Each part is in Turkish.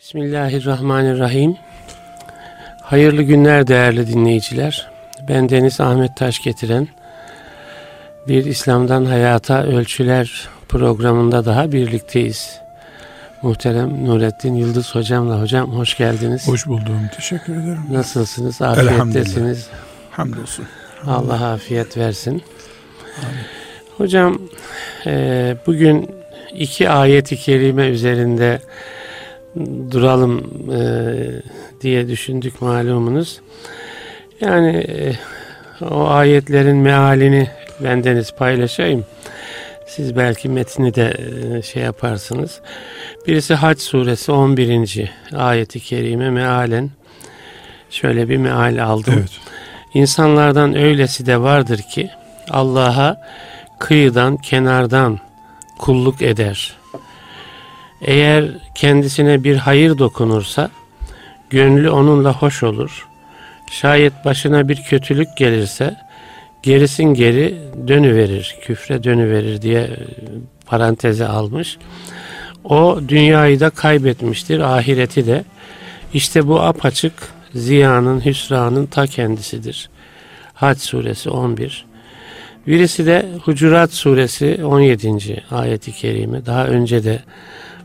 Bismillahirrahmanirrahim. Hayırlı günler değerli dinleyiciler. Ben Deniz Ahmet Taş getiren bir İslam'dan Hayata Ölçüler programında daha birlikteyiz. Muhterem Nurettin Yıldız hocamla hocam hoş geldiniz. Hoş buldum. Teşekkür ederim. Nasılsınız? Afiyettesiniz. Hamdolsun. Allah afiyet versin. Amin. Hocam e, bugün iki ayeti kerime üzerinde duralım e, diye düşündük malumunuz. Yani e, o ayetlerin mealini bendeniz paylaşayım. Siz belki metni de e, şey yaparsınız. Birisi Hac suresi 11. ayeti kerime mealen şöyle bir meal aldım. Evet. İnsanlardan öylesi de vardır ki Allah'a kıyıdan kenardan kulluk eder. Eğer kendisine bir hayır dokunursa gönlü onunla hoş olur. Şayet başına bir kötülük gelirse gerisin geri dönüverir, küfre dönüverir diye e, paranteze almış. O dünyayı da kaybetmiştir, ahireti de. İşte bu apaçık ziyanın, hüsranın ta kendisidir. Hac suresi 11. Birisi de Hucurat suresi 17. ayeti kerime. Daha önce de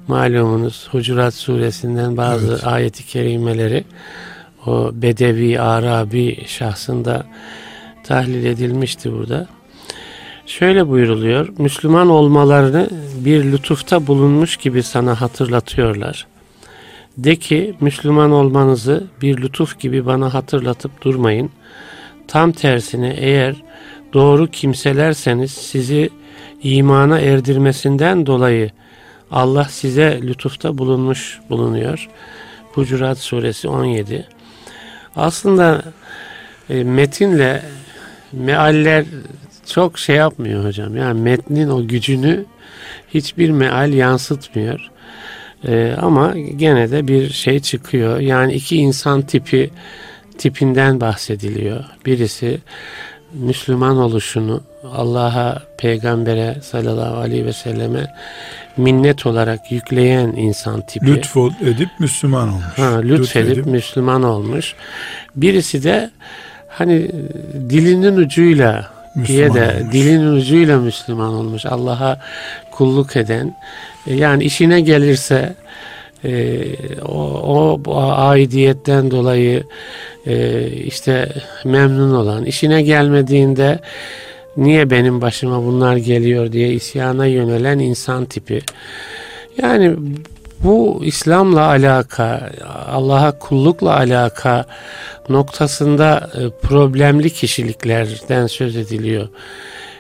malumunuz Hucurat suresinden bazı evet. ayeti kerimeleri o Bedevi, Arabi şahsında tahlil edilmişti burada. Şöyle buyuruluyor. Müslüman olmalarını bir lütufta bulunmuş gibi sana hatırlatıyorlar. De ki Müslüman olmanızı bir lütuf gibi bana hatırlatıp durmayın. Tam tersine eğer doğru kimselerseniz sizi imana erdirmesinden dolayı Allah size lütufta bulunmuş bulunuyor. Hucurat suresi 17. Aslında e, metinle mealler çok şey yapmıyor hocam. Yani metnin o gücünü hiçbir meal yansıtmıyor. E, ama gene de bir şey çıkıyor. Yani iki insan tipi tipinden bahsediliyor. Birisi Müslüman oluşunu Allah'a, peygambere sallallahu aleyhi ve selleme minnet olarak yükleyen insan tipi. Lütfol edip Müslüman olmuş. Ha, lütfedip Lütfedip Müslüman olmuş. Birisi de hani dilinin ucuyla Müslüman diye de olmuş. dilinin ucuyla Müslüman olmuş. Allah'a kulluk eden e, yani işine gelirse e, o, o aidiyetten dolayı e, işte memnun olan işine gelmediğinde niye benim başıma bunlar geliyor diye isyana yönelen insan tipi. Yani bu İslam'la alaka, Allah'a kullukla alaka noktasında e, problemli kişiliklerden söz ediliyor.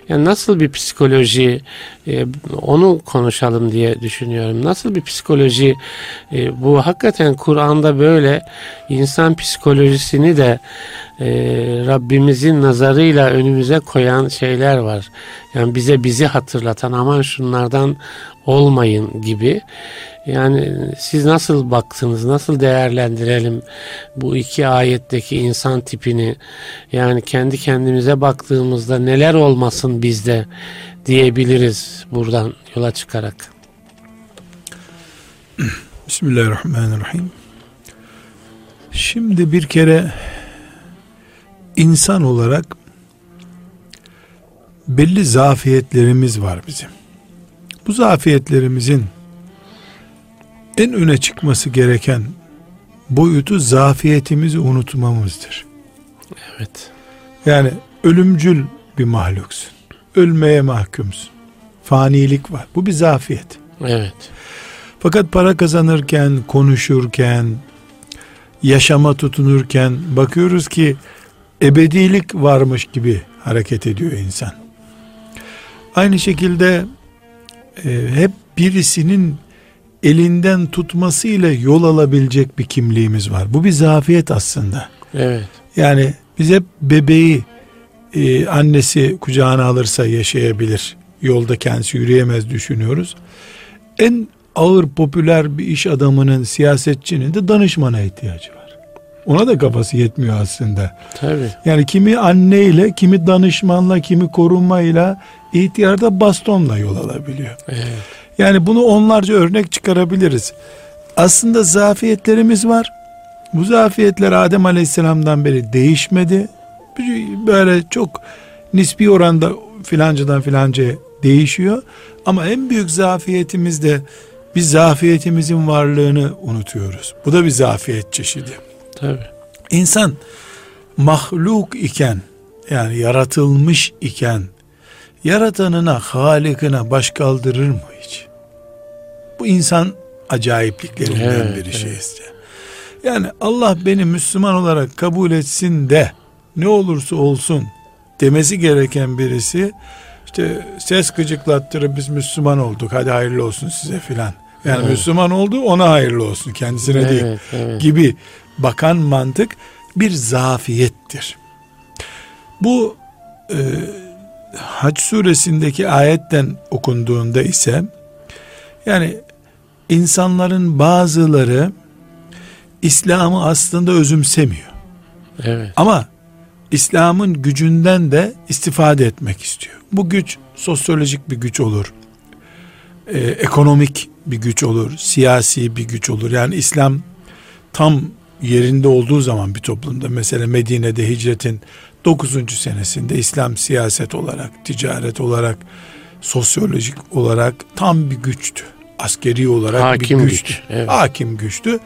Yani nasıl bir psikoloji e, onu konuşalım diye düşünüyorum. Nasıl bir psikoloji e, bu hakikaten Kur'an'da böyle insan psikolojisini de e, Rabbimizin nazarıyla önümüze koyan şeyler var. Yani bize bizi hatırlatan aman şunlardan olmayın gibi. Yani siz nasıl baktınız, nasıl değerlendirelim bu iki ayetteki insan tipini? Yani kendi kendimize baktığımızda neler olmasın bizde diyebiliriz buradan yola çıkarak. Bismillahirrahmanirrahim. Şimdi bir kere insan olarak belli zafiyetlerimiz var bizim. Bu zafiyetlerimizin en öne çıkması gereken boyutu zafiyetimizi unutmamızdır. Evet. Yani ölümcül bir mahluksun. Ölmeye mahkumsun. Fanilik var. Bu bir zafiyet. Evet. Fakat para kazanırken, konuşurken, yaşama tutunurken bakıyoruz ki ebedilik varmış gibi hareket ediyor insan. Aynı şekilde e, hep birisinin elinden tutmasıyla yol alabilecek bir kimliğimiz var. Bu bir zafiyet aslında. Evet. Yani biz hep bebeği e, annesi kucağına alırsa yaşayabilir. Yolda kendisi yürüyemez düşünüyoruz. En ağır popüler bir iş adamının, siyasetçinin de danışmana ihtiyacı var. Ona da kafası yetmiyor aslında. Tabii. Yani kimi anneyle, kimi danışmanla, kimi korunmayla, ihtiyarda bastonla yol alabiliyor. Evet. Yani bunu onlarca örnek çıkarabiliriz. Aslında zafiyetlerimiz var. Bu zafiyetler Adem Aleyhisselam'dan beri değişmedi. Böyle çok nispi oranda filancadan filancaya değişiyor. Ama en büyük zafiyetimiz de biz zafiyetimizin varlığını unutuyoruz. Bu da bir zafiyet çeşidi. Tabii. İnsan mahluk iken yani yaratılmış iken yaratanına, halikine baş kaldırır mı hiç? Bu insan acayipliklerinden evet, biri şey evet. işte. Yani Allah beni Müslüman olarak kabul etsin de ne olursa olsun demesi gereken birisi işte ses gıcıklattırıp biz Müslüman olduk hadi hayırlı olsun size filan. Yani Evet. Müslüman oldu ona hayırlı olsun kendisine değil Evet, evet. gibi bakan mantık bir zafiyettir. Bu e, Hac suresindeki ayetten okunduğunda ise yani insanların bazıları İslam'ı aslında özümsemiyor. Evet. Ama İslam'ın gücünden de istifade etmek istiyor. Bu güç sosyolojik bir güç olur. Ee, ekonomik bir güç olur. Siyasi bir güç olur. Yani İslam tam yerinde olduğu zaman bir toplumda mesela Medine'de hicretin 9. senesinde İslam siyaset olarak, ticaret olarak, sosyolojik olarak tam bir güçtü. Askeri olarak Hakim bir güç, güçtü. evet. Hakim güçtü.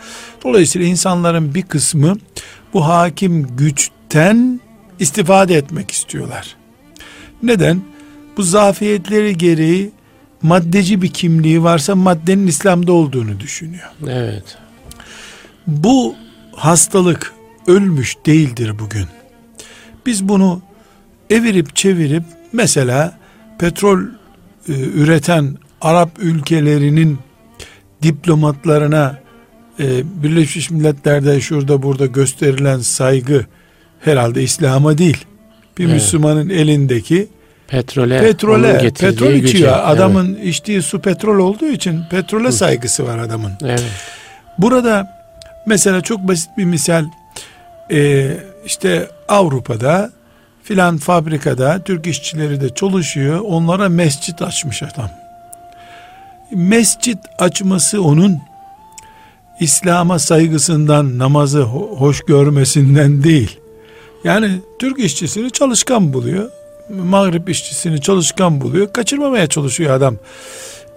Dolayısıyla insanların bir kısmı bu hakim güçten istifade etmek istiyorlar. Neden? Bu zafiyetleri gereği maddeci bir kimliği varsa maddenin İslam'da olduğunu düşünüyor. Evet. Bu hastalık ölmüş değildir bugün. Biz bunu evirip çevirip mesela petrol e, üreten Arap ülkelerinin diplomatlarına e, Birleşmiş Milletler'de şurada burada gösterilen saygı herhalde İslam'a değil. Bir Evet. Müslümanın elindeki Petrole, petrole, petrol içiyor. Evet. Adamın içtiği su petrol olduğu için petrole saygısı var adamın. Evet. Burada mesela çok basit bir misal e, işte Avrupa'da filan fabrikada Türk işçileri de çalışıyor onlara mescit açmış adam. Mescit açması onun İslam'a saygısından namazı ho- hoş görmesinden değil. Yani Türk işçisini çalışkan buluyor. Mağrip işçisini çalışkan buluyor. Kaçırmamaya çalışıyor adam.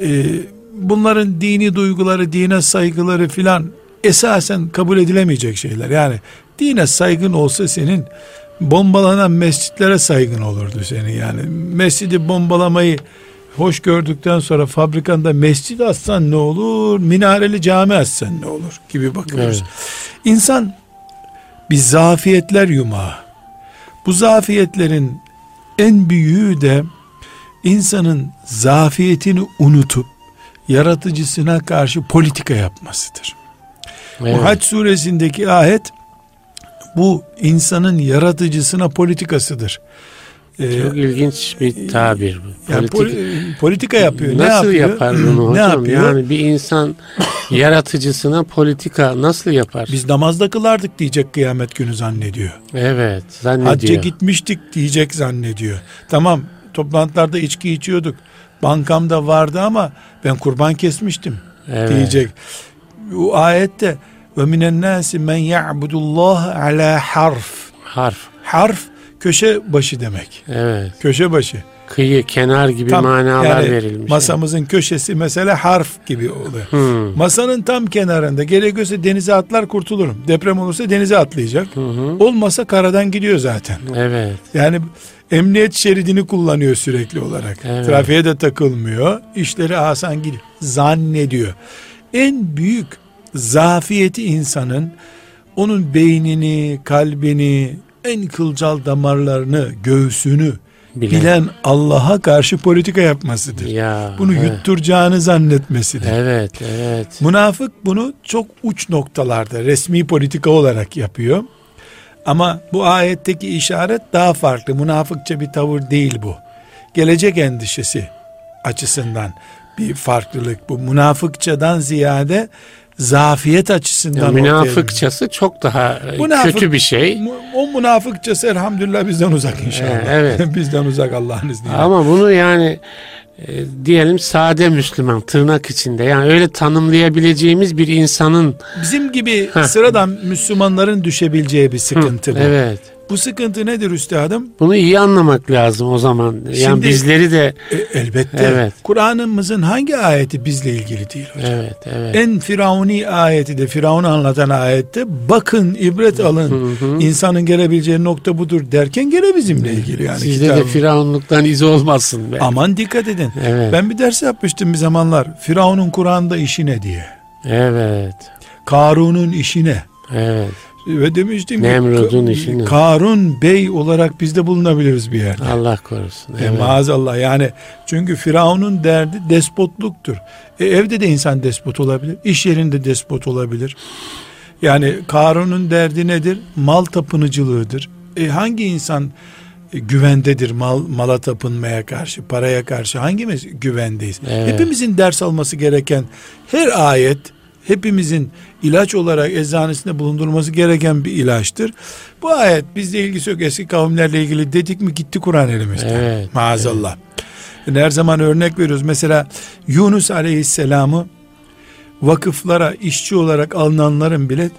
Ee, bunların dini duyguları, dine saygıları filan esasen kabul edilemeyecek şeyler. Yani dine saygın olsa senin bombalanan mescitlere saygın olurdu senin. Yani mescidi bombalamayı hoş gördükten sonra fabrikanda mescid atsan ne olur, minareli cami atsan ne olur gibi bakıyoruz. Evet. İnsan bir zafiyetler yumağı. Bu zafiyetlerin en büyüğü de insanın zafiyetini unutup yaratıcısına karşı politika yapmasıdır. Evet. Bu Hac suresindeki ayet bu insanın yaratıcısına politikasıdır. Ee, Çok ilginç bir tabir bu. yani Politik- poli- politika yapıyor. ne Nasıl yapıyor? yapar bunu ne hocam? yapıyor? Yani bir insan yaratıcısına politika nasıl yapar? Biz namazda kılardık diyecek kıyamet günü zannediyor. evet, zannediyor. Hacca gitmiştik diyecek zannediyor. Tamam toplantılarda içki içiyorduk. Bankamda vardı ama ben kurban kesmiştim Evet. diyecek. Bu ayette ve minen nasi men ya'budullah ala harf. Harf. Harf köşe başı demek. Evet. Köşe başı. Kıyı, kenar gibi Tam, manalar yani verilmiş. Masamızın köşesi mesela harf gibi oluyor. Hmm. Masanın tam kenarında gerekiyorsa denize atlar kurtulurum. Deprem olursa denize atlayacak. Hı hı. Olmasa karadan gidiyor zaten. Evet. Yani emniyet şeridini kullanıyor sürekli olarak. Evet. Trafiğe de takılmıyor. İşleri asan gidiyor. Zannediyor. En büyük zafiyeti insanın onun beynini, kalbini, en kılcal damarlarını, göğsünü Bilen. bilen Allah'a karşı politika yapmasıdır. Ya. Bunu evet. yutturacağını zannetmesidir. Evet, evet. Münafık bunu çok uç noktalarda resmi politika olarak yapıyor. Ama bu ayetteki işaret daha farklı. Münafıkça bir tavır değil bu. Gelecek endişesi açısından bir farklılık bu. Münafıkçadan ziyade zafiyet açısından Ya, ortaya- münafıkçası çok daha e, Münafık- kötü bir şey. O münafıkçası elhamdülillah bizden uzak inşallah. Ee, evet. bizden uzak Allah'ın izniyle. Ama bunu yani e, diyelim sade Müslüman tırnak içinde yani öyle tanımlayabileceğimiz bir insanın bizim gibi Heh. sıradan Müslümanların düşebileceği bir sıkıntı Hı, bu. Evet. Bu sıkıntı nedir üstadım? Bunu iyi anlamak lazım o zaman. Yani Şimdi, bizleri de e, elbette. Evet. Kur'an'ımızın hangi ayeti bizle ilgili değil hocam? Evet, evet. En firavuni ayeti de Firavun'u anlatan ayette bakın ibret alın. Hı hı. İnsanın gelebileceği nokta budur derken gene bizimle ilgili yani. Sizde kitabım. de firavunluktan iz olmasın. Be. Aman dikkat edin. Evet. Ben bir ders yapmıştım bir zamanlar. Firavun'un Kur'an'da işi ne diye. Evet. Karun'un işi ne? Evet. Ve demiştim Nemrud'un işini. Karun bey olarak biz de bulunabiliriz bir yerde. Allah korusun. E, evet. E, maazallah yani çünkü Firavun'un derdi despotluktur. E, evde de insan despot olabilir. iş yerinde despot olabilir. Yani Karun'un derdi nedir? Mal tapınıcılığıdır. E, hangi insan e, güvendedir mal, mala tapınmaya karşı, paraya karşı hangimiz güvendeyiz? Evet. Hepimizin ders alması gereken her ayet hepimizin ilaç olarak eczanesinde bulundurması gereken bir ilaçtır. Bu ayet bizle ilgisi yok eski kavimlerle ilgili dedik mi gitti Kur'an elimizde. Evet, Maazallah. Evet. Her zaman örnek veriyoruz. Mesela Yunus Aleyhisselam'ı vakıflara işçi olarak alınanların bile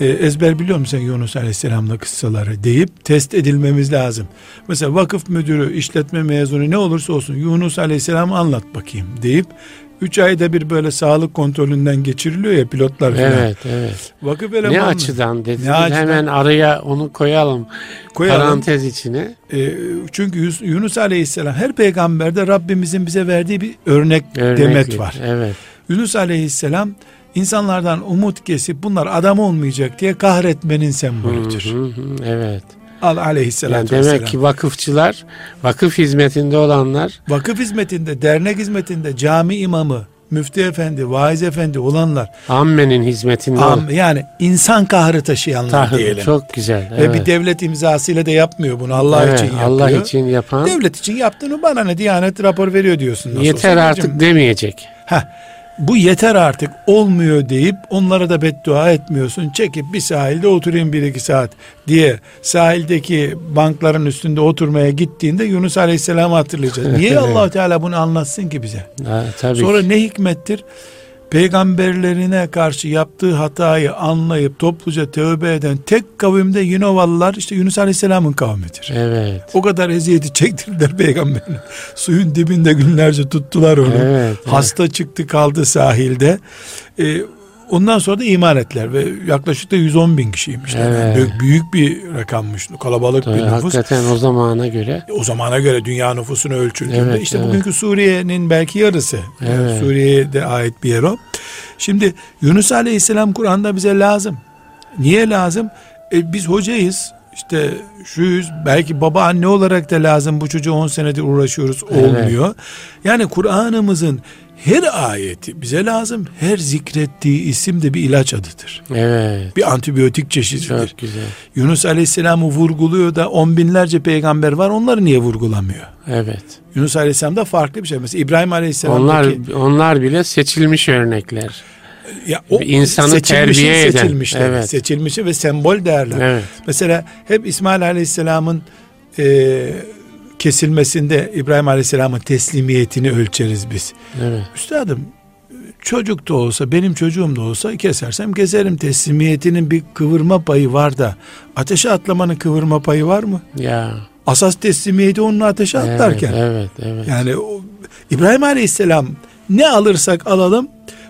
e, ezber biliyor musun Yunus Aleyhisselam'la kıssaları deyip test edilmemiz lazım. Mesela vakıf müdürü, işletme mezunu ne olursa olsun Yunus Aleyhisselam'ı anlat bakayım deyip 3 ayda bir böyle sağlık kontrolünden geçiriliyor ya pilotlar falan. Evet, evet. Vakıf elemanı. Ne açıdan dediniz? Ne açıdan? Hemen araya onu koyalım. koyalım. Parantez içine. E, çünkü Yunus Aleyhisselam her peygamberde Rabbimizin bize verdiği bir örnek, örnek demet var. Evet. Yunus Aleyhisselam insanlardan umut kesip bunlar adam olmayacak diye kahretmenin sembolüdür. Hı hı hı, evet. Al aleyhisselatü yani demek vesselam. ki vakıfçılar, vakıf hizmetinde olanlar. Vakıf hizmetinde, dernek hizmetinde, cami imamı, müftü efendi, vaiz efendi olanlar. Ammenin hizmetinde. Am, yani insan kahrı taşıyanlar Tahrı, diyelim. Çok güzel. Evet. Ve bir devlet imzasıyla da yapmıyor bunu. Allah evet, için yapıyor. Allah için yapan. Devlet için yaptığını bana ne Diyanet rapor veriyor diyorsun. Nasıl Yeter artık demeyecek. Heh bu yeter artık olmuyor deyip onlara da beddua etmiyorsun. Çekip bir sahilde oturayım bir iki saat diye sahildeki bankların üstünde oturmaya gittiğinde Yunus Aleyhisselam'ı hatırlayacağız. Niye allah Teala bunu anlatsın ki bize? Ha, tabii Sonra ne hikmettir? Peygamberlerine karşı yaptığı hatayı anlayıp topluca tövbe eden tek kavimde Yunovalılar işte Yunus Aleyhisselam'ın kavmidir. Evet. O kadar eziyeti çektirdiler peygamberine. Suyun dibinde günlerce tuttular onu. Evet, Hasta evet. çıktı kaldı sahilde. Ee, Ondan sonra da iman ettiler ve yaklaşık da 110 bin kişiymiş. Evet. Yani büyük, büyük bir rakammış. Kalabalık Tabii, bir nüfus. Hakikaten o zamana göre. O zamana göre dünya nüfusunu ölçüldüğünde evet, işte evet. bugünkü Suriye'nin belki yarısı. Evet. Yani Suriye'ye ait bir yer o. Şimdi Yunus Aleyhisselam Kur'an'da bize lazım. Niye lazım? E, biz hocayız. İşte şuyuz belki baba anne olarak da lazım bu çocuğu 10 senedir uğraşıyoruz olmuyor. Evet. Yani Kur'an'ımızın her ayeti bize lazım. Her zikrettiği isim de bir ilaç adıdır. Evet. Bir antibiyotik çeşididir. Çok güzel. Yunus Aleyhisselam'ı vurguluyor da on binlerce peygamber var. Onları niye vurgulamıyor? Evet. Yunus Aleyhisselam'da farklı bir şey. Mesela İbrahim Aleyhisselam onlar onlar bile seçilmiş örnekler. Ya o insanı terbiye eden. Seçilmişler. Evet. Seçilmişi ve sembol değerler. Evet. Mesela hep İsmail Aleyhisselam'ın e, kesilmesinde İbrahim Aleyhisselam'ın teslimiyetini ölçeriz biz. Evet. Üstadım çocuk da olsa benim çocuğum da olsa kesersem keserim teslimiyetinin bir kıvırma payı var da ateşe atlamanın kıvırma payı var mı? Ya. Asas teslimiyeti onun ateşe evet, atlarken. Evet, evet. Yani o, İbrahim Aleyhisselam ne alırsak alalım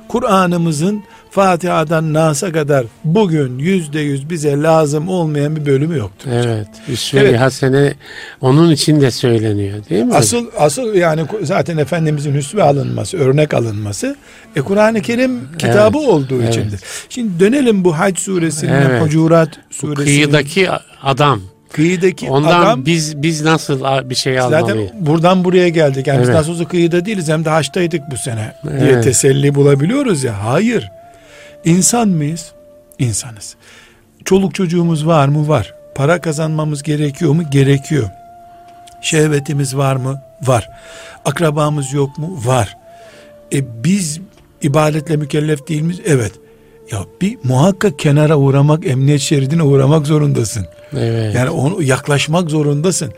Kur'an'ımızın Fatiha'dan Nas'a kadar bugün yüzde yüz bize lazım olmayan bir bölümü yoktur. Evet. Üsve evet. Hasene onun için de söyleniyor değil mi? Asıl asıl yani zaten Efendimizin hüsve alınması, örnek alınması e, Kur'an-ı Kerim kitabı evet. olduğu evet. içindir. Şimdi dönelim bu Hac suresine, evet. Hucurat suresine. Kıyıdaki adam kıyıdaki Ondan adam biz biz nasıl bir şey almalıyız? Zaten buradan buraya geldik. Yani evet. biz nasıl olsa kıyıda değiliz hem de haçtaydık bu sene evet. diye teselli bulabiliyoruz ya. Hayır. İnsan mıyız? İnsanız. Çoluk çocuğumuz var mı? Var. Para kazanmamız gerekiyor mu? Gerekiyor. Şehvetimiz var mı? Var. Akrabamız yok mu? Var. E biz ibadetle mükellef değil miyiz? Evet. Ya bir muhakkak kenara uğramak, emniyet şeridine uğramak zorundasın. Evet. Yani onu yaklaşmak zorundasın.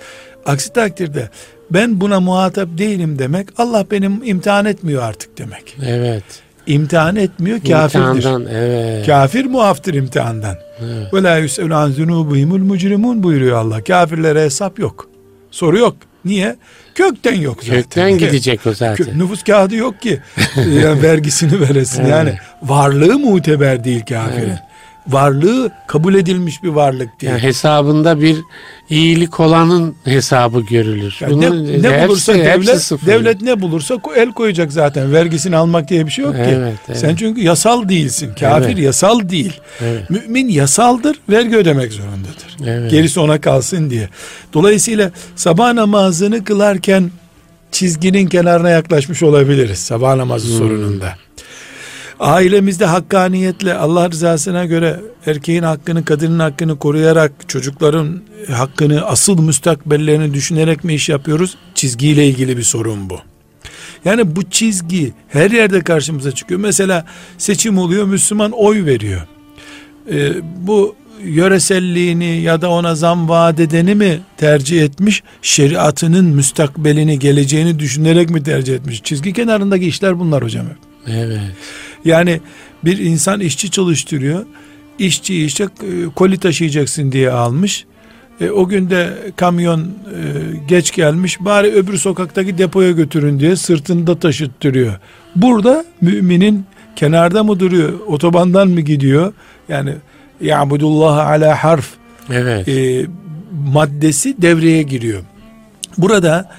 Aksi takdirde ben buna muhatap değilim demek Allah benim imtihan etmiyor artık demek. Evet. İmtihan etmiyor kafirdir. İmtihandan, evet. Kafir muaftır imtihandan. Ve la yus'elu an zunubihimul mucrimun buyuruyor Allah. Kafirlere hesap yok. Soru yok. Niye? Kökten yok zaten. Kökten gidecek o zaten. Kö- nüfus kağıdı yok ki yani vergisini veresin. Evet. Yani varlığı muteber değil kafirin. Evet. Varlığı kabul edilmiş bir varlık değil. Yani hesabında bir iyilik olanın hesabı görülür. Yani ne, Bunun ne hepsi- bulursa devlet, sıfır. devlet ne bulursa el koyacak zaten. Vergisini almak diye bir şey yok ki. Evet, evet. Sen çünkü yasal değilsin. Kafir Evet. yasal değil. Evet, Mümin yasaldır, vergi ödemek zorundadır. evet. Gerisi ona kalsın diye. Dolayısıyla sabah namazını kılarken çizginin kenarına yaklaşmış olabiliriz sabah namazı Hmm. sorununda. Ailemizde hakkaniyetle Allah rızasına göre erkeğin hakkını, kadının hakkını koruyarak çocukların hakkını, asıl müstakbellerini düşünerek mi iş yapıyoruz? Çizgiyle ilgili bir sorun bu. Yani bu çizgi her yerde karşımıza çıkıyor. Mesela seçim oluyor, Müslüman oy veriyor. Ee, bu yöreselliğini ya da ona zam vaat edeni mi tercih etmiş, şeriatının müstakbelini, geleceğini düşünerek mi tercih etmiş? Çizgi kenarındaki işler bunlar hocam. Evet. Yani bir insan işçi çalıştırıyor. İşçi işte e, koli taşıyacaksın diye almış. E, o gün de kamyon e, geç gelmiş. Bari öbür sokaktaki depoya götürün diye sırtında taşıttırıyor. Burada müminin kenarda mı duruyor? Otobandan mı gidiyor? Yani ya'budullah ala harf Evet. e, maddesi devreye giriyor. Burada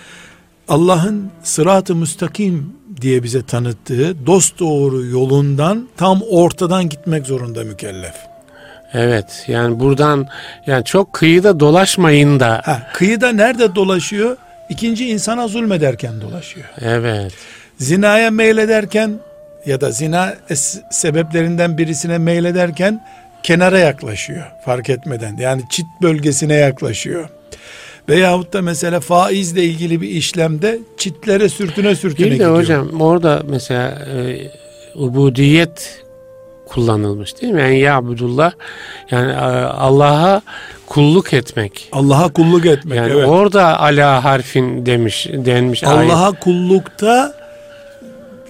Allah'ın sırat-ı müstakim diye bize tanıttığı dost doğru yolundan tam ortadan gitmek zorunda mükellef. Evet. Yani buradan yani çok kıyıda dolaşmayın da. Ha, kıyıda nerede dolaşıyor? İkinci insana zulmederken dolaşıyor. Evet. Zinaya meylederken ya da zina sebeplerinden birisine meylederken kenara yaklaşıyor fark etmeden. Yani çit bölgesine yaklaşıyor. Veyahut da mesela faizle ilgili bir işlemde çitlere sürtüne sürtüne Bir de gidiyor. hocam orada mesela e, ubudiyet kullanılmış değil mi? Yani ya'budullah yani e, Allah'a kulluk etmek. Allah'a kulluk etmek. Yani evet. orada ala harfin demiş denmiş ayet. Allah'a kullukta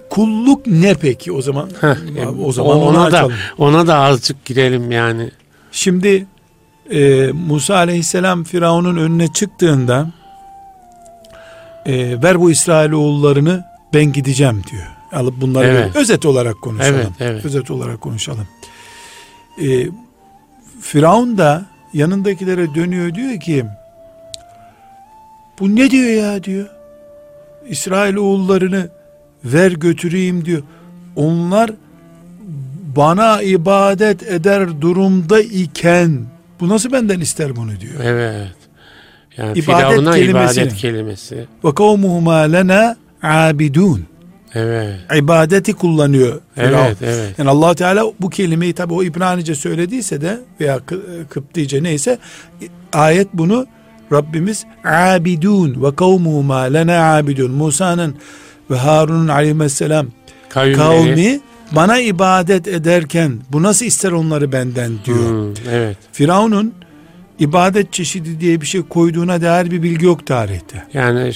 kulluk ne peki o zaman? Heh, o zaman onu ona da açalım. ona da azıcık girelim yani. Şimdi e, Musa aleyhisselam Firavun'un önüne çıktığında e, ver bu İsrailoğullarını ben gideceğim diyor. Alıp bunları Evet. böyle özet olarak konuşalım. Evet, evet. Özet olarak konuşalım. E, Firavun da yanındakilere dönüyor diyor ki bu ne diyor ya diyor. İsrailoğullarını ver götüreyim diyor. Onlar bana ibadet eder durumda iken bu nasıl benden ister bunu diyor. Evet. Yani İbadet kelimesini. ibadet kelimesi. Ve kavmuhuma lena abidun. Evet. İbadeti kullanıyor. Evet, evet. Yani allah Teala bu kelimeyi tabi o İbranice söylediyse de veya Kı- Kıptice neyse ayet bunu Rabbimiz abidun ve kavmuhuma lena abidun. Musa'nın ve Harun'un aleyhisselam Kavimleri. kavmi bana ibadet ederken bu nasıl ister onları benden diyor. Hmm, evet. Firavun'un ibadet çeşidi diye bir şey koyduğuna dair bir bilgi yok tarihte. Yani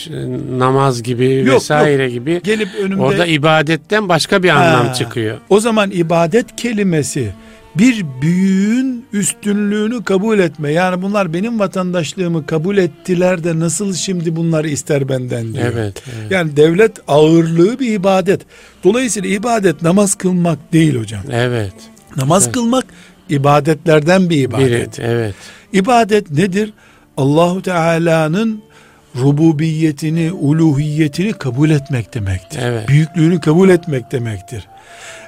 namaz gibi Yok, vesaire gibi Gelip önümde orada ibadetten başka bir anlam Ha. çıkıyor. o zaman ibadet kelimesi bir büyüğün üstünlüğünü kabul etme. Yani bunlar benim vatandaşlığımı kabul ettiler de nasıl şimdi bunları ister benden diyor. Evet. evet. Yani devlet ağırlığı bir ibadet. Dolayısıyla ibadet namaz kılmak değil hocam. Evet. Namaz Evet. kılmak ibadetlerden bir ibadet. Biri, evet. İbadet nedir? Allahu Teala'nın rububiyetini, uluhiyetini kabul etmek demektir. Evet. Büyüklüğünü kabul etmek demektir.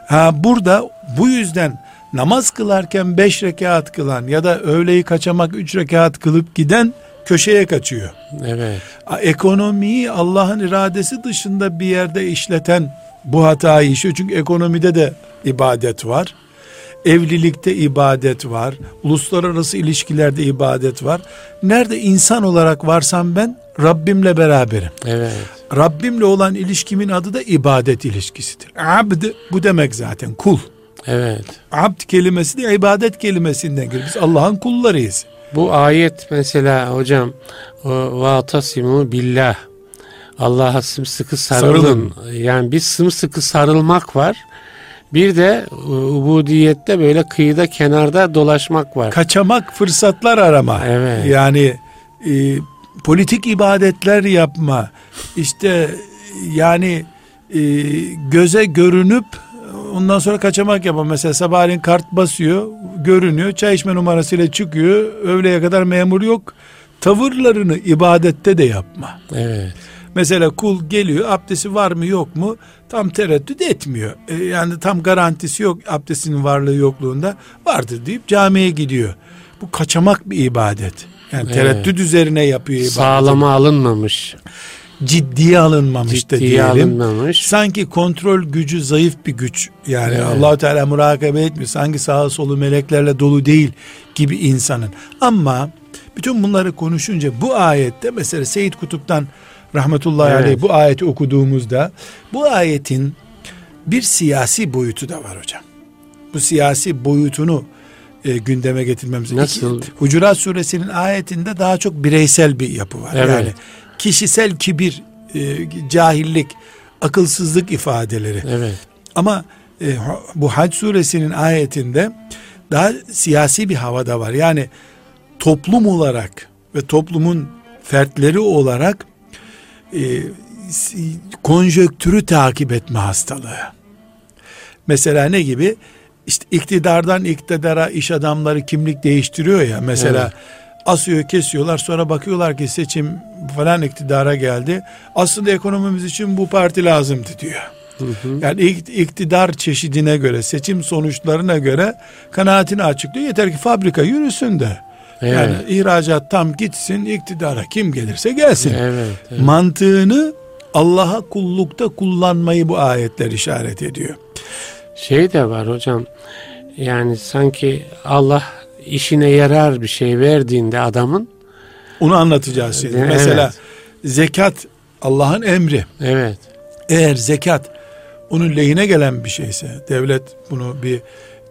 Ha burada bu yüzden namaz kılarken beş rekat kılan ya da öğleyi kaçamak üç rekat kılıp giden köşeye kaçıyor. Evet. Ekonomiyi Allah'ın iradesi dışında bir yerde işleten bu hatayı işiyor. Çünkü ekonomide de ibadet var. Evlilikte ibadet var. Uluslararası ilişkilerde ibadet var. Nerede insan olarak varsam ben Rabbimle beraberim. Evet. Rabbimle olan ilişkimin adı da ibadet ilişkisidir. Abd bu demek zaten kul. Evet. Abd kelimesi de ibadet kelimesinden geliyor. Biz Allah'ın kullarıyız. Bu ayet mesela hocam vatasimu billah Allah'a sımsıkı sarılın. sarılın. Yani bir sımsıkı sarılmak var. Bir de ubudiyette böyle kıyıda kenarda dolaşmak var. Kaçamak fırsatlar arama. Evet. Yani e, politik ibadetler yapma. İşte yani e, göze görünüp ondan sonra kaçamak yapma. Mesela sabahleyin kart basıyor, görünüyor, çay içme numarasıyla çıkıyor. Öğleye kadar memur yok. Tavırlarını ibadette de yapma. Evet. Mesela kul geliyor abdesti var mı yok mu tam tereddüt etmiyor. E, yani tam garantisi yok abdestinin varlığı yokluğunda vardır deyip camiye gidiyor. Bu kaçamak bir ibadet. Yani evet. tereddüt üzerine yapıyor ibadet. Sağlama alınmamış. Ciddiye alınmamış Ciddiye da diyelim. Alınmamış. Sanki kontrol gücü zayıf bir güç. Yani evet. Allahu Teala murakabe etmiyor. Sanki sağa solu meleklerle dolu değil gibi insanın. Ama bütün bunları konuşunca bu ayette mesela Seyyid Kutup'tan rahmetullahi evet. aleyh bu ayeti okuduğumuzda bu ayetin bir siyasi boyutu da var hocam. Bu siyasi boyutunu e, gündeme getirmemiz. Nasıl? İki, Hucurat suresinin ayetinde daha çok bireysel bir yapı var. Evet. Yani kişisel kibir, e, cahillik, akılsızlık ifadeleri. Evet. Ama e, bu Hac suresinin ayetinde daha siyasi bir havada var. Yani toplum olarak ve toplumun fertleri olarak e, konjöktürü takip etme hastalığı. Mesela ne gibi? İşte iktidardan iktidara iş adamları kimlik değiştiriyor ya. Mesela evet. Asıyor kesiyorlar sonra bakıyorlar ki seçim falan iktidara geldi. Aslında ekonomimiz için bu parti lazımdı diyor. Hı hı. Yani iktidar çeşidine göre, seçim sonuçlarına göre kanaatini açıklıyor. Yeter ki fabrika yürüsün de. Evet. Yani ihracat tam gitsin iktidara kim gelirse gelsin. Evet, evet. Mantığını Allah'a kullukta kullanmayı bu ayetler işaret ediyor. Şey de var hocam. Yani sanki Allah işine yarar bir şey verdiğinde adamın onu anlatacağız şimdi. Evet. Mesela zekat Allah'ın emri. Evet. Eğer zekat onun lehine gelen bir şeyse devlet bunu bir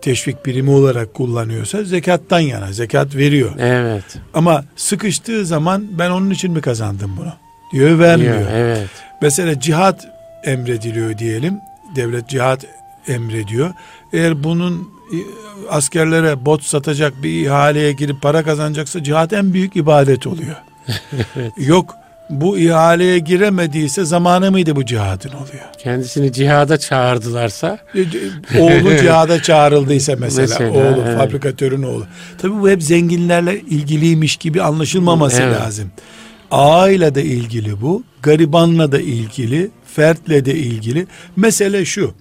teşvik birimi olarak kullanıyorsa zekattan yana zekat veriyor. Evet. Ama sıkıştığı zaman ben onun için mi kazandım bunu? Diyor vermiyor. Diyor, evet. Mesela cihat emrediliyor diyelim. Devlet cihat emrediyor. Eğer bunun askerlere bot satacak bir ihaleye girip para kazanacaksa cihat en büyük ibadet oluyor. evet. Yok bu ihaleye giremediyse zamanı mıydı bu cihadın oluyor? Kendisini cihada çağırdılarsa? E, oğlu cihada çağrıldıysa mesela, mesela oğlu evet. fabrikatörün oğlu. Tabi bu hep zenginlerle ilgiliymiş gibi anlaşılmaması evet. lazım. Ağayla da ilgili bu, garibanla da ilgili, fertle de ilgili. Mesele şu.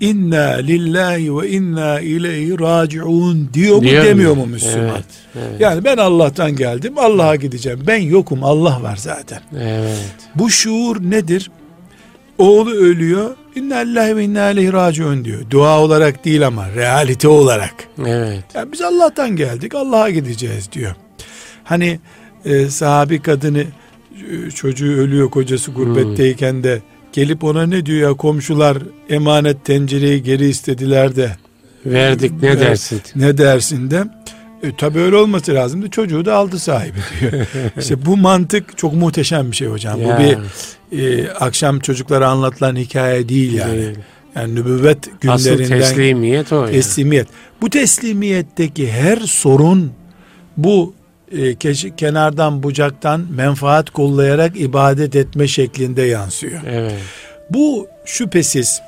İnna lillahi ve inna ileyhi raciun diyor mu Diyor demiyor mu Müslüman? Evet, evet. Yani ben Allah'tan geldim Allah'a gideceğim. Ben yokum Allah var zaten. Evet. Bu şuur nedir? Oğlu ölüyor. İnna lillahi ve inna ileyhi raciun diyor. Dua olarak değil ama realite olarak. Evet. Yani biz Allah'tan geldik Allah'a gideceğiz diyor. Hani e, sahabi kadını e, çocuğu ölüyor kocası gurbetteyken de gelip ona ne diyor ya komşular emanet tencereyi geri istediler de verdik ne dersin ne dersin de e, tabi öyle olması lazımdı çocuğu da aldı sahibi diyor işte bu mantık çok muhteşem bir şey hocam ya. bu bir e, akşam çocuklara anlatılan hikaye değil yani değil. yani nübüvvet günlerinden Asıl teslimiyet o teslimiyet yani. bu teslimiyetteki her sorun bu e, kenardan bucaktan menfaat kollayarak ibadet etme şeklinde yansıyor. Evet. Bu şüphesiz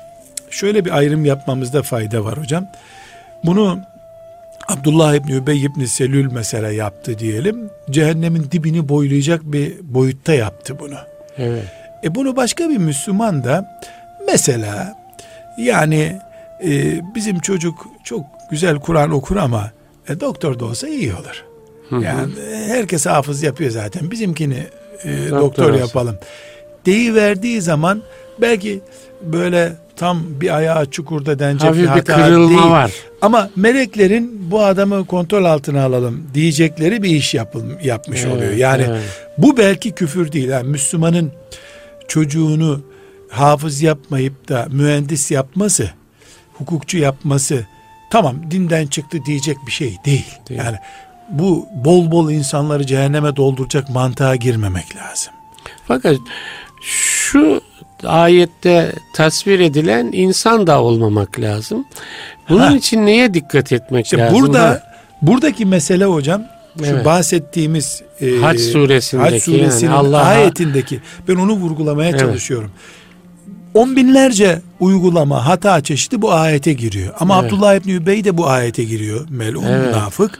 şöyle bir ayrım yapmamızda fayda var hocam. Bunu Abdullah İbni Übey İbni Selül mesela yaptı diyelim. Cehennemin dibini boylayacak bir boyutta yaptı bunu. Evet. E bunu başka bir Müslüman da mesela yani e, bizim çocuk çok güzel Kur'an okur ama e, doktor da olsa iyi olur. Yani herkes hafız yapıyor zaten. Bizimkini e, doktor, doktor yapalım. Deyi verdiği zaman belki böyle tam bir ayağı çukurda denecek Hafif bir hata kırılma değil. var. Ama meleklerin bu adamı kontrol altına alalım diyecekleri bir iş yapıl, yapmış evet, oluyor. Yani evet. bu belki küfür değil. Yani Müslümanın çocuğunu hafız yapmayıp da mühendis yapması, hukukçu yapması tamam dinden çıktı diyecek bir şey değil. değil. Yani bu bol bol insanları cehenneme dolduracak mantığa girmemek lazım. Fakat şu ayette tasvir edilen insan da olmamak lazım. Bunun ha. için neye dikkat etmek işte lazım? Burada ha? buradaki mesele hocam şu evet. bahsettiğimiz e, Hac suresindeki Hac suresinin yani Allah ayetindeki ben onu vurgulamaya evet. çalışıyorum. On binlerce uygulama hata çeşidi bu ayete giriyor. Ama evet. Abdullah İbni Übey de bu ayete giriyor. Melun evet. münafık.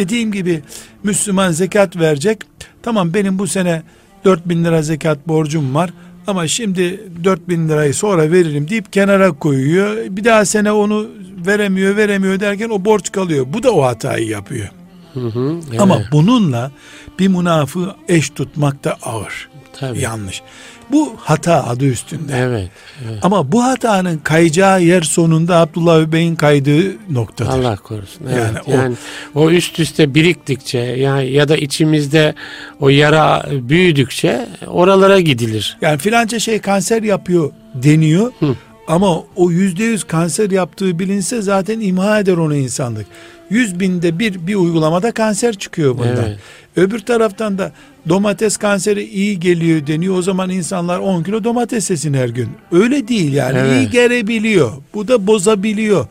Dediğim gibi Müslüman zekat verecek. Tamam benim bu sene 4 bin lira zekat borcum var. Ama şimdi 4 bin lirayı sonra veririm deyip kenara koyuyor. Bir daha sene onu veremiyor veremiyor derken o borç kalıyor. Bu da o hatayı yapıyor. Hı hı, evet. Ama bununla bir münafığı eş tutmak da ağır. Tabii. Yanlış. Bu hata adı üstünde. Evet, evet. Ama bu hatanın kayacağı yer sonunda Abdullah Bey'in kaydığı noktadır. Allah korusun. Evet. Yani, yani o, o üst üste biriktikçe yani ya da içimizde o yara büyüdükçe oralara gidilir. Yani filanca şey kanser yapıyor deniyor. Hı. Ama o yüzde yüz kanser yaptığı bilinse zaten imha eder onu insanlık. Yüz binde bir bir uygulamada kanser çıkıyor bundan. Evet. Öbür taraftan da domates kanseri iyi geliyor deniyor. O zaman insanlar 10 kilo domates yesin her gün. Öyle değil yani evet. iyi gelebiliyor. Bu da bozabiliyor.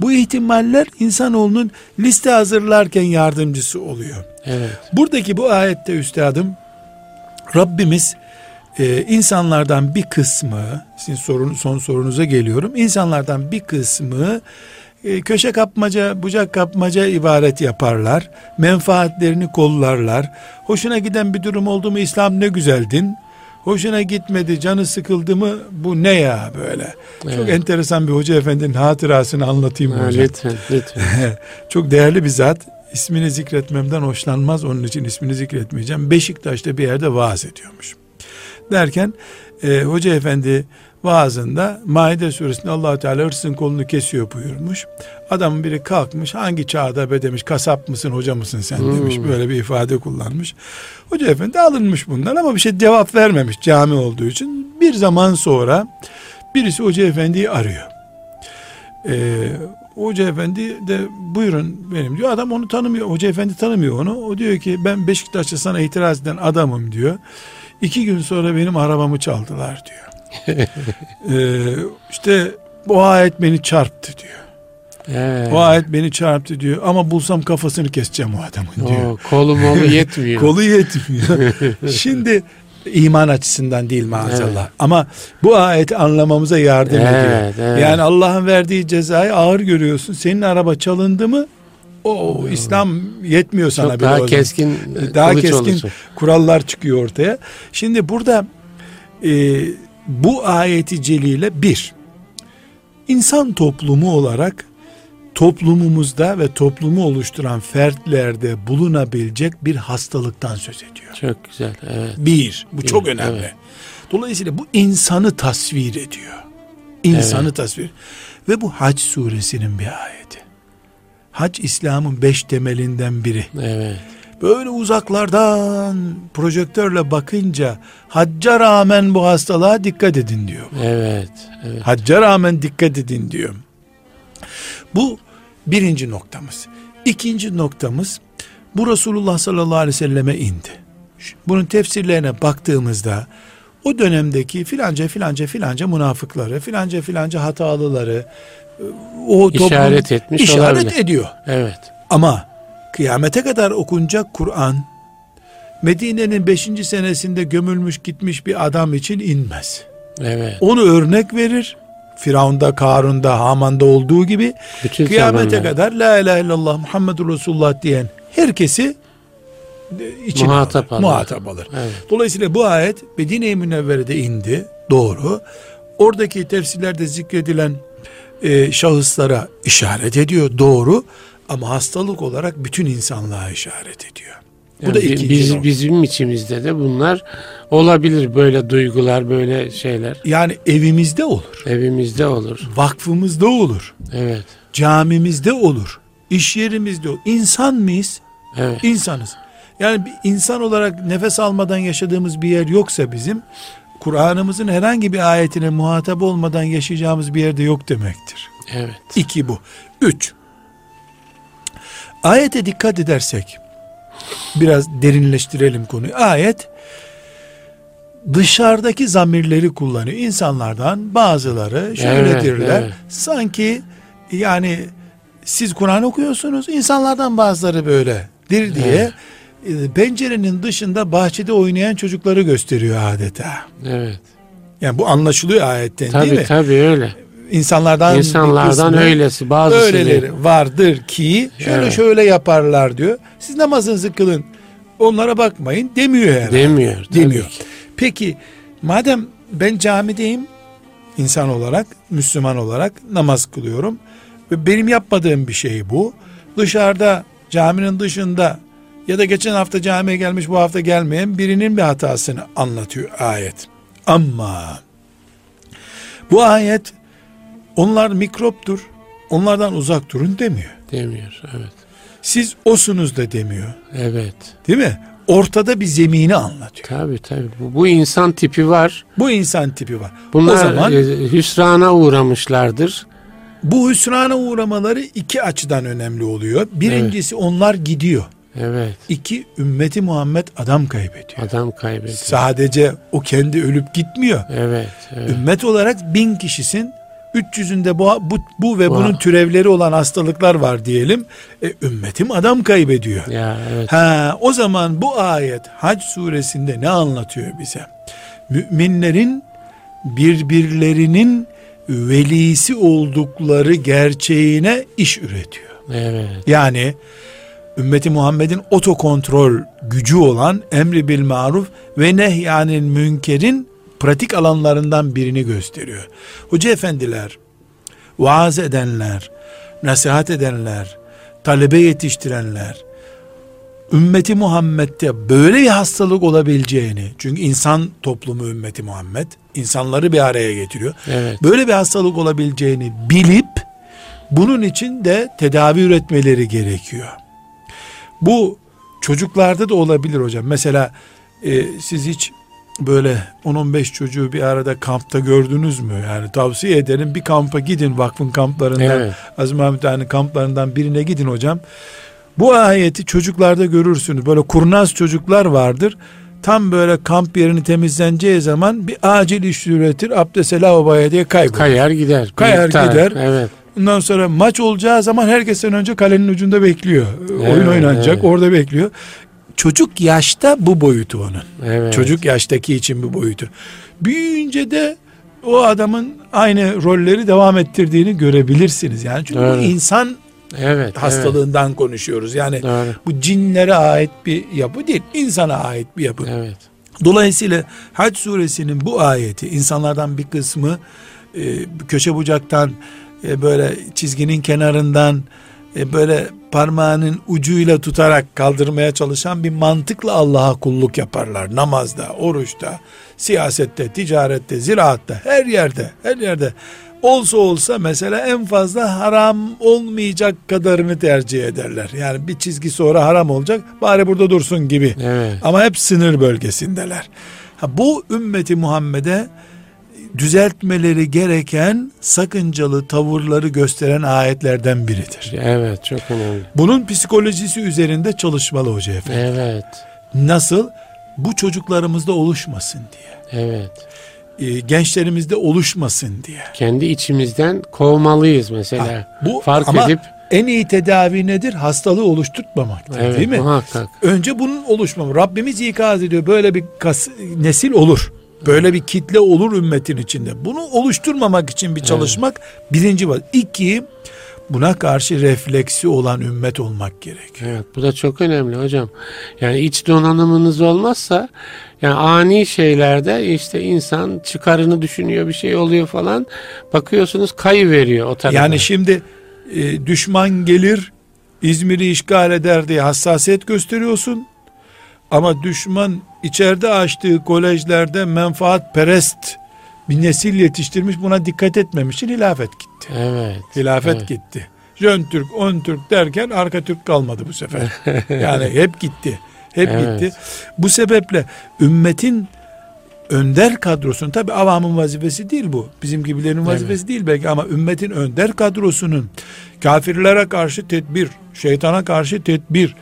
Bu ihtimaller insanoğlunun liste hazırlarken yardımcısı oluyor. Evet. Buradaki bu ayette üstadım Rabbimiz e, insanlardan bir kısmı sizin sorun, son sorunuza geliyorum. İnsanlardan bir kısmı e, köşe kapmaca, bucak kapmaca ibaret yaparlar. Menfaatlerini kollarlar. Hoşuna giden bir durum oldu mu İslam ne güzeldin. Hoşuna gitmedi, canı sıkıldı mı bu ne ya böyle. Evet. Çok enteresan bir hoca efendinin hatırasını anlatayım ha, hocam. Lütfen, lütfen. Çok değerli bir zat. İsmini zikretmemden hoşlanmaz. Onun için ismini zikretmeyeceğim. Beşiktaş'ta bir yerde vaaz ediyormuş. Derken e, hoca efendi vaazında Maide suresinde allah Teala hırsın kolunu kesiyor buyurmuş. Adamın biri kalkmış hangi çağda be demiş kasap mısın hoca mısın sen hmm. demiş böyle bir ifade kullanmış. Hoca efendi alınmış bundan ama bir şey cevap vermemiş cami olduğu için. Bir zaman sonra birisi hoca efendiyi arıyor. Ee, hoca efendi de buyurun benim diyor. Adam onu tanımıyor. Hoca efendi tanımıyor onu. O diyor ki ben Beşiktaş'ta sana itiraz eden adamım diyor. İki gün sonra benim arabamı çaldılar diyor. Ee, işte bu ayet beni çarptı diyor. Evet. O ayet beni çarptı diyor ama bulsam kafasını keseceğim o adamın diyor. O, kolu molu yetmiyor. Kolu yetmiyor. Şimdi iman açısından değil maazallah. Evet. Ama bu ayeti anlamamıza yardım evet, ediyor. Evet. Yani Allah'ın verdiği cezayı ağır görüyorsun. Senin araba çalındı mı o hmm. İslam yetmiyor sana Çok daha keskin daha keskin olursun. kurallar çıkıyor ortaya. Şimdi burada e, bu ayeti celile bir, insan toplumu olarak toplumumuzda ve toplumu oluşturan fertlerde bulunabilecek bir hastalıktan söz ediyor. Çok güzel. Evet. Bir, bu bir, çok önemli. Evet. Dolayısıyla bu insanı tasvir ediyor. İnsanı evet. tasvir. Ve bu Hac suresinin bir ayeti. Hac İslam'ın beş temelinden biri. Evet böyle uzaklardan projektörle bakınca hacca rağmen bu hastalığa dikkat edin diyor. Evet, evet. Hacca rağmen dikkat edin diyor. Bu birinci noktamız. İkinci noktamız bu Resulullah sallallahu aleyhi ve selleme indi. Bunun tefsirlerine baktığımızda o dönemdeki filanca filanca filanca münafıkları, filanca filanca hatalıları o toplum işaret etmiş işaret olabilir. ediyor. Evet. Ama kıyamete kadar okunacak Kur'an Medine'nin 5. senesinde gömülmüş gitmiş bir adam için inmez. Evet. Onu örnek verir. Firavun'da, Karun'da, Haman'da olduğu gibi Bütün kıyamete zamanlar. kadar La ilahe illallah Muhammedur Resulullah diyen herkesi için muhatap alır. Muhatap alır. Evet. Dolayısıyla bu ayet Medine-i Münevvere'de indi. Doğru. Oradaki tefsirlerde zikredilen e, şahıslara işaret ediyor. Doğru. Ama hastalık olarak bütün insanlığa işaret ediyor. Bu yani da ikinci biz, nokta. Bizim içimizde de bunlar olabilir böyle duygular böyle şeyler. Yani evimizde olur. Evimizde olur. Vakfımızda olur. Evet. Camimizde olur. İş yerimizde olur. İnsan mıyız? Evet. İnsanız. Yani bir insan olarak nefes almadan yaşadığımız bir yer yoksa bizim Kur'an'ımızın herhangi bir ayetine muhatap olmadan yaşayacağımız bir yerde yok demektir. Evet. İki bu. Üç. Ayete dikkat edersek biraz derinleştirelim konuyu. Ayet dışarıdaki zamirleri kullanıyor. İnsanlardan bazıları şöyledirler. evet. Sanki yani siz Kur'an okuyorsunuz. insanlardan bazıları böyledir diye e, pencerenin dışında bahçede oynayan çocukları gösteriyor adeta. Evet. Yani bu anlaşılıyor ayetten Tabii değil mi? tabii öyle. İnsanlardan İnsanlardan kısmı öylesi bazısı öyleleri vardır ki şöyle Evet. şöyle yaparlar diyor. Siz namazınızı kılın. Onlara bakmayın demiyor herhalde. Demiyor. Demiyor. ki. Peki madem ben camideyim insan olarak, Müslüman olarak namaz kılıyorum ve benim yapmadığım bir şey bu. Dışarıda caminin dışında ya da geçen hafta camiye gelmiş bu hafta gelmeyen birinin bir hatasını anlatıyor ayet. Ama bu ayet onlar mikroptur. Onlardan uzak durun demiyor. Demiyor. Evet. Siz osunuz da demiyor. Evet. Değil mi? Ortada bir zemini anlatıyor. Tabii tabii. Bu, bu insan tipi var. Bu insan tipi var. Bunlar o zaman e, hüsrana uğramışlardır. bu hüsrana uğramaları iki açıdan önemli oluyor. Birincisi onlar gidiyor. Evet. İki ümmeti Muhammed adam kaybediyor. Adam kaybediyor. Sadece o kendi ölüp gitmiyor. Evet. evet. Ümmet olarak bin kişisin. 300'ünde bu, bu, bu ve Vay. bunun türevleri olan hastalıklar var diyelim. E, ümmetim adam kaybediyor. Ya evet. Ha, o zaman bu ayet Hac suresinde ne anlatıyor bize? Müminlerin birbirlerinin velisi oldukları gerçeğine iş üretiyor. Evet. Yani ümmeti Muhammed'in otokontrol gücü olan emri bil maruf ve nehyanil münkerin pratik alanlarından birini gösteriyor. Hoca efendiler, vaaz edenler, nasihat edenler, talebe yetiştirenler, ümmeti Muhammed'de böyle bir hastalık olabileceğini, çünkü insan toplumu ümmeti Muhammed, insanları bir araya getiriyor. Evet. Böyle bir hastalık olabileceğini bilip, bunun için de tedavi üretmeleri gerekiyor. Bu çocuklarda da olabilir hocam. Mesela e, siz hiç böyle 10-15 çocuğu bir arada kampta gördünüz mü? Yani tavsiye ederim bir kampa gidin vakfın kamplarından. Evet. Azim Ahmet Ağa'nın kamplarından birine gidin hocam. Bu ayeti çocuklarda görürsünüz. Böyle kurnaz çocuklar vardır. Tam böyle kamp yerini temizleneceği zaman bir acil iş üretir. Abdest lavaboya diye kaybolur. Kayar gider. Kayar Miktar. gider. Evet. Ondan sonra maç olacağı zaman herkesten önce kalenin ucunda bekliyor. Oyun Evet, oynanacak evet. orada bekliyor. Çocuk yaşta bu boyutu onun. Evet. Çocuk yaştaki için bu boyutu. Büyüyünce de o adamın aynı rolleri devam ettirdiğini görebilirsiniz. Yani çünkü bu Evet. insan Evet. hastalığından konuşuyoruz. Yani Evet. Doğru. bu cinlere ait bir yapı değil, insana ait bir yapı. Evet. Dolayısıyla Hac suresinin bu ayeti insanlardan bir kısmı e, köşe bucaktan e, böyle çizginin kenarından e, böyle parmağının ucuyla tutarak kaldırmaya çalışan bir mantıkla Allah'a kulluk yaparlar. Namazda, oruçta, siyasette, ticarette, ziraatta, her yerde, her yerde. Olsa olsa mesela en fazla haram olmayacak kadarını tercih ederler. Yani bir çizgi sonra haram olacak, bari burada dursun gibi. Evet. Ama hep sınır bölgesindeler. Ha, bu ümmeti Muhammed'e düzeltmeleri gereken sakıncalı tavırları gösteren ayetlerden biridir. Evet. Çok önemli. Bunun psikolojisi üzerinde çalışmalı hoca efendi. Evet. Nasıl? Bu çocuklarımızda oluşmasın diye. Evet. e, gençlerimizde oluşmasın diye. Kendi içimizden kovmalıyız mesela. Ha, bu Fark ama edip en iyi tedavi nedir? Hastalığı oluşturtmamaktır evet, değil mi? muhakkak. Önce bunun oluşmamı. Rabbimiz ikaz ediyor. Böyle bir kas, nesil olur. Böyle bir kitle olur ümmetin içinde. Bunu oluşturmamak için bir çalışmak birinci var. İki, buna karşı refleksi olan ümmet olmak gerekiyor. Evet bu da çok önemli hocam. Yani iç donanımınız olmazsa yani ani şeylerde işte insan çıkarını düşünüyor bir şey oluyor falan bakıyorsunuz kayı veriyor o tarafa. Yani şimdi e, düşman gelir İzmir'i işgal eder diye hassasiyet gösteriyorsun. Ama düşman içeride açtığı kolejlerde menfaat perest bir nesil yetiştirmiş buna dikkat etmemiş için hilafet gitti. evet. Hilafet evet. gitti. Jön Türk, on Türk derken arka Türk kalmadı bu sefer. yani hep gitti. Hep Evet. gitti. Bu sebeple ümmetin önder kadrosunun tabi avamın vazifesi değil bu. Bizim gibilerin vazifesi değil belki ama ümmetin önder kadrosunun kafirlere karşı tedbir, şeytana karşı tedbir,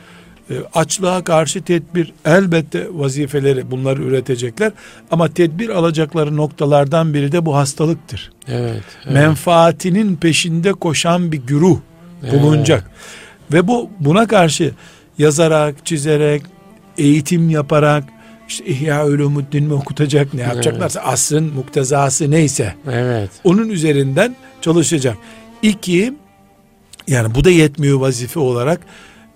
açlığa karşı tedbir elbette vazifeleri bunları üretecekler ama tedbir alacakları noktalardan biri de bu hastalıktır. Evet. evet. Menfaatinin peşinde koşan bir güruh bulunacak. Evet. Ve bu buna karşı yazarak, çizerek, eğitim yaparak işte İhya Ulumuddin mi okutacak ne yapacaklarsa evet. asrın muktezası neyse. Evet. Onun üzerinden çalışacak. İki yani bu da yetmiyor vazife olarak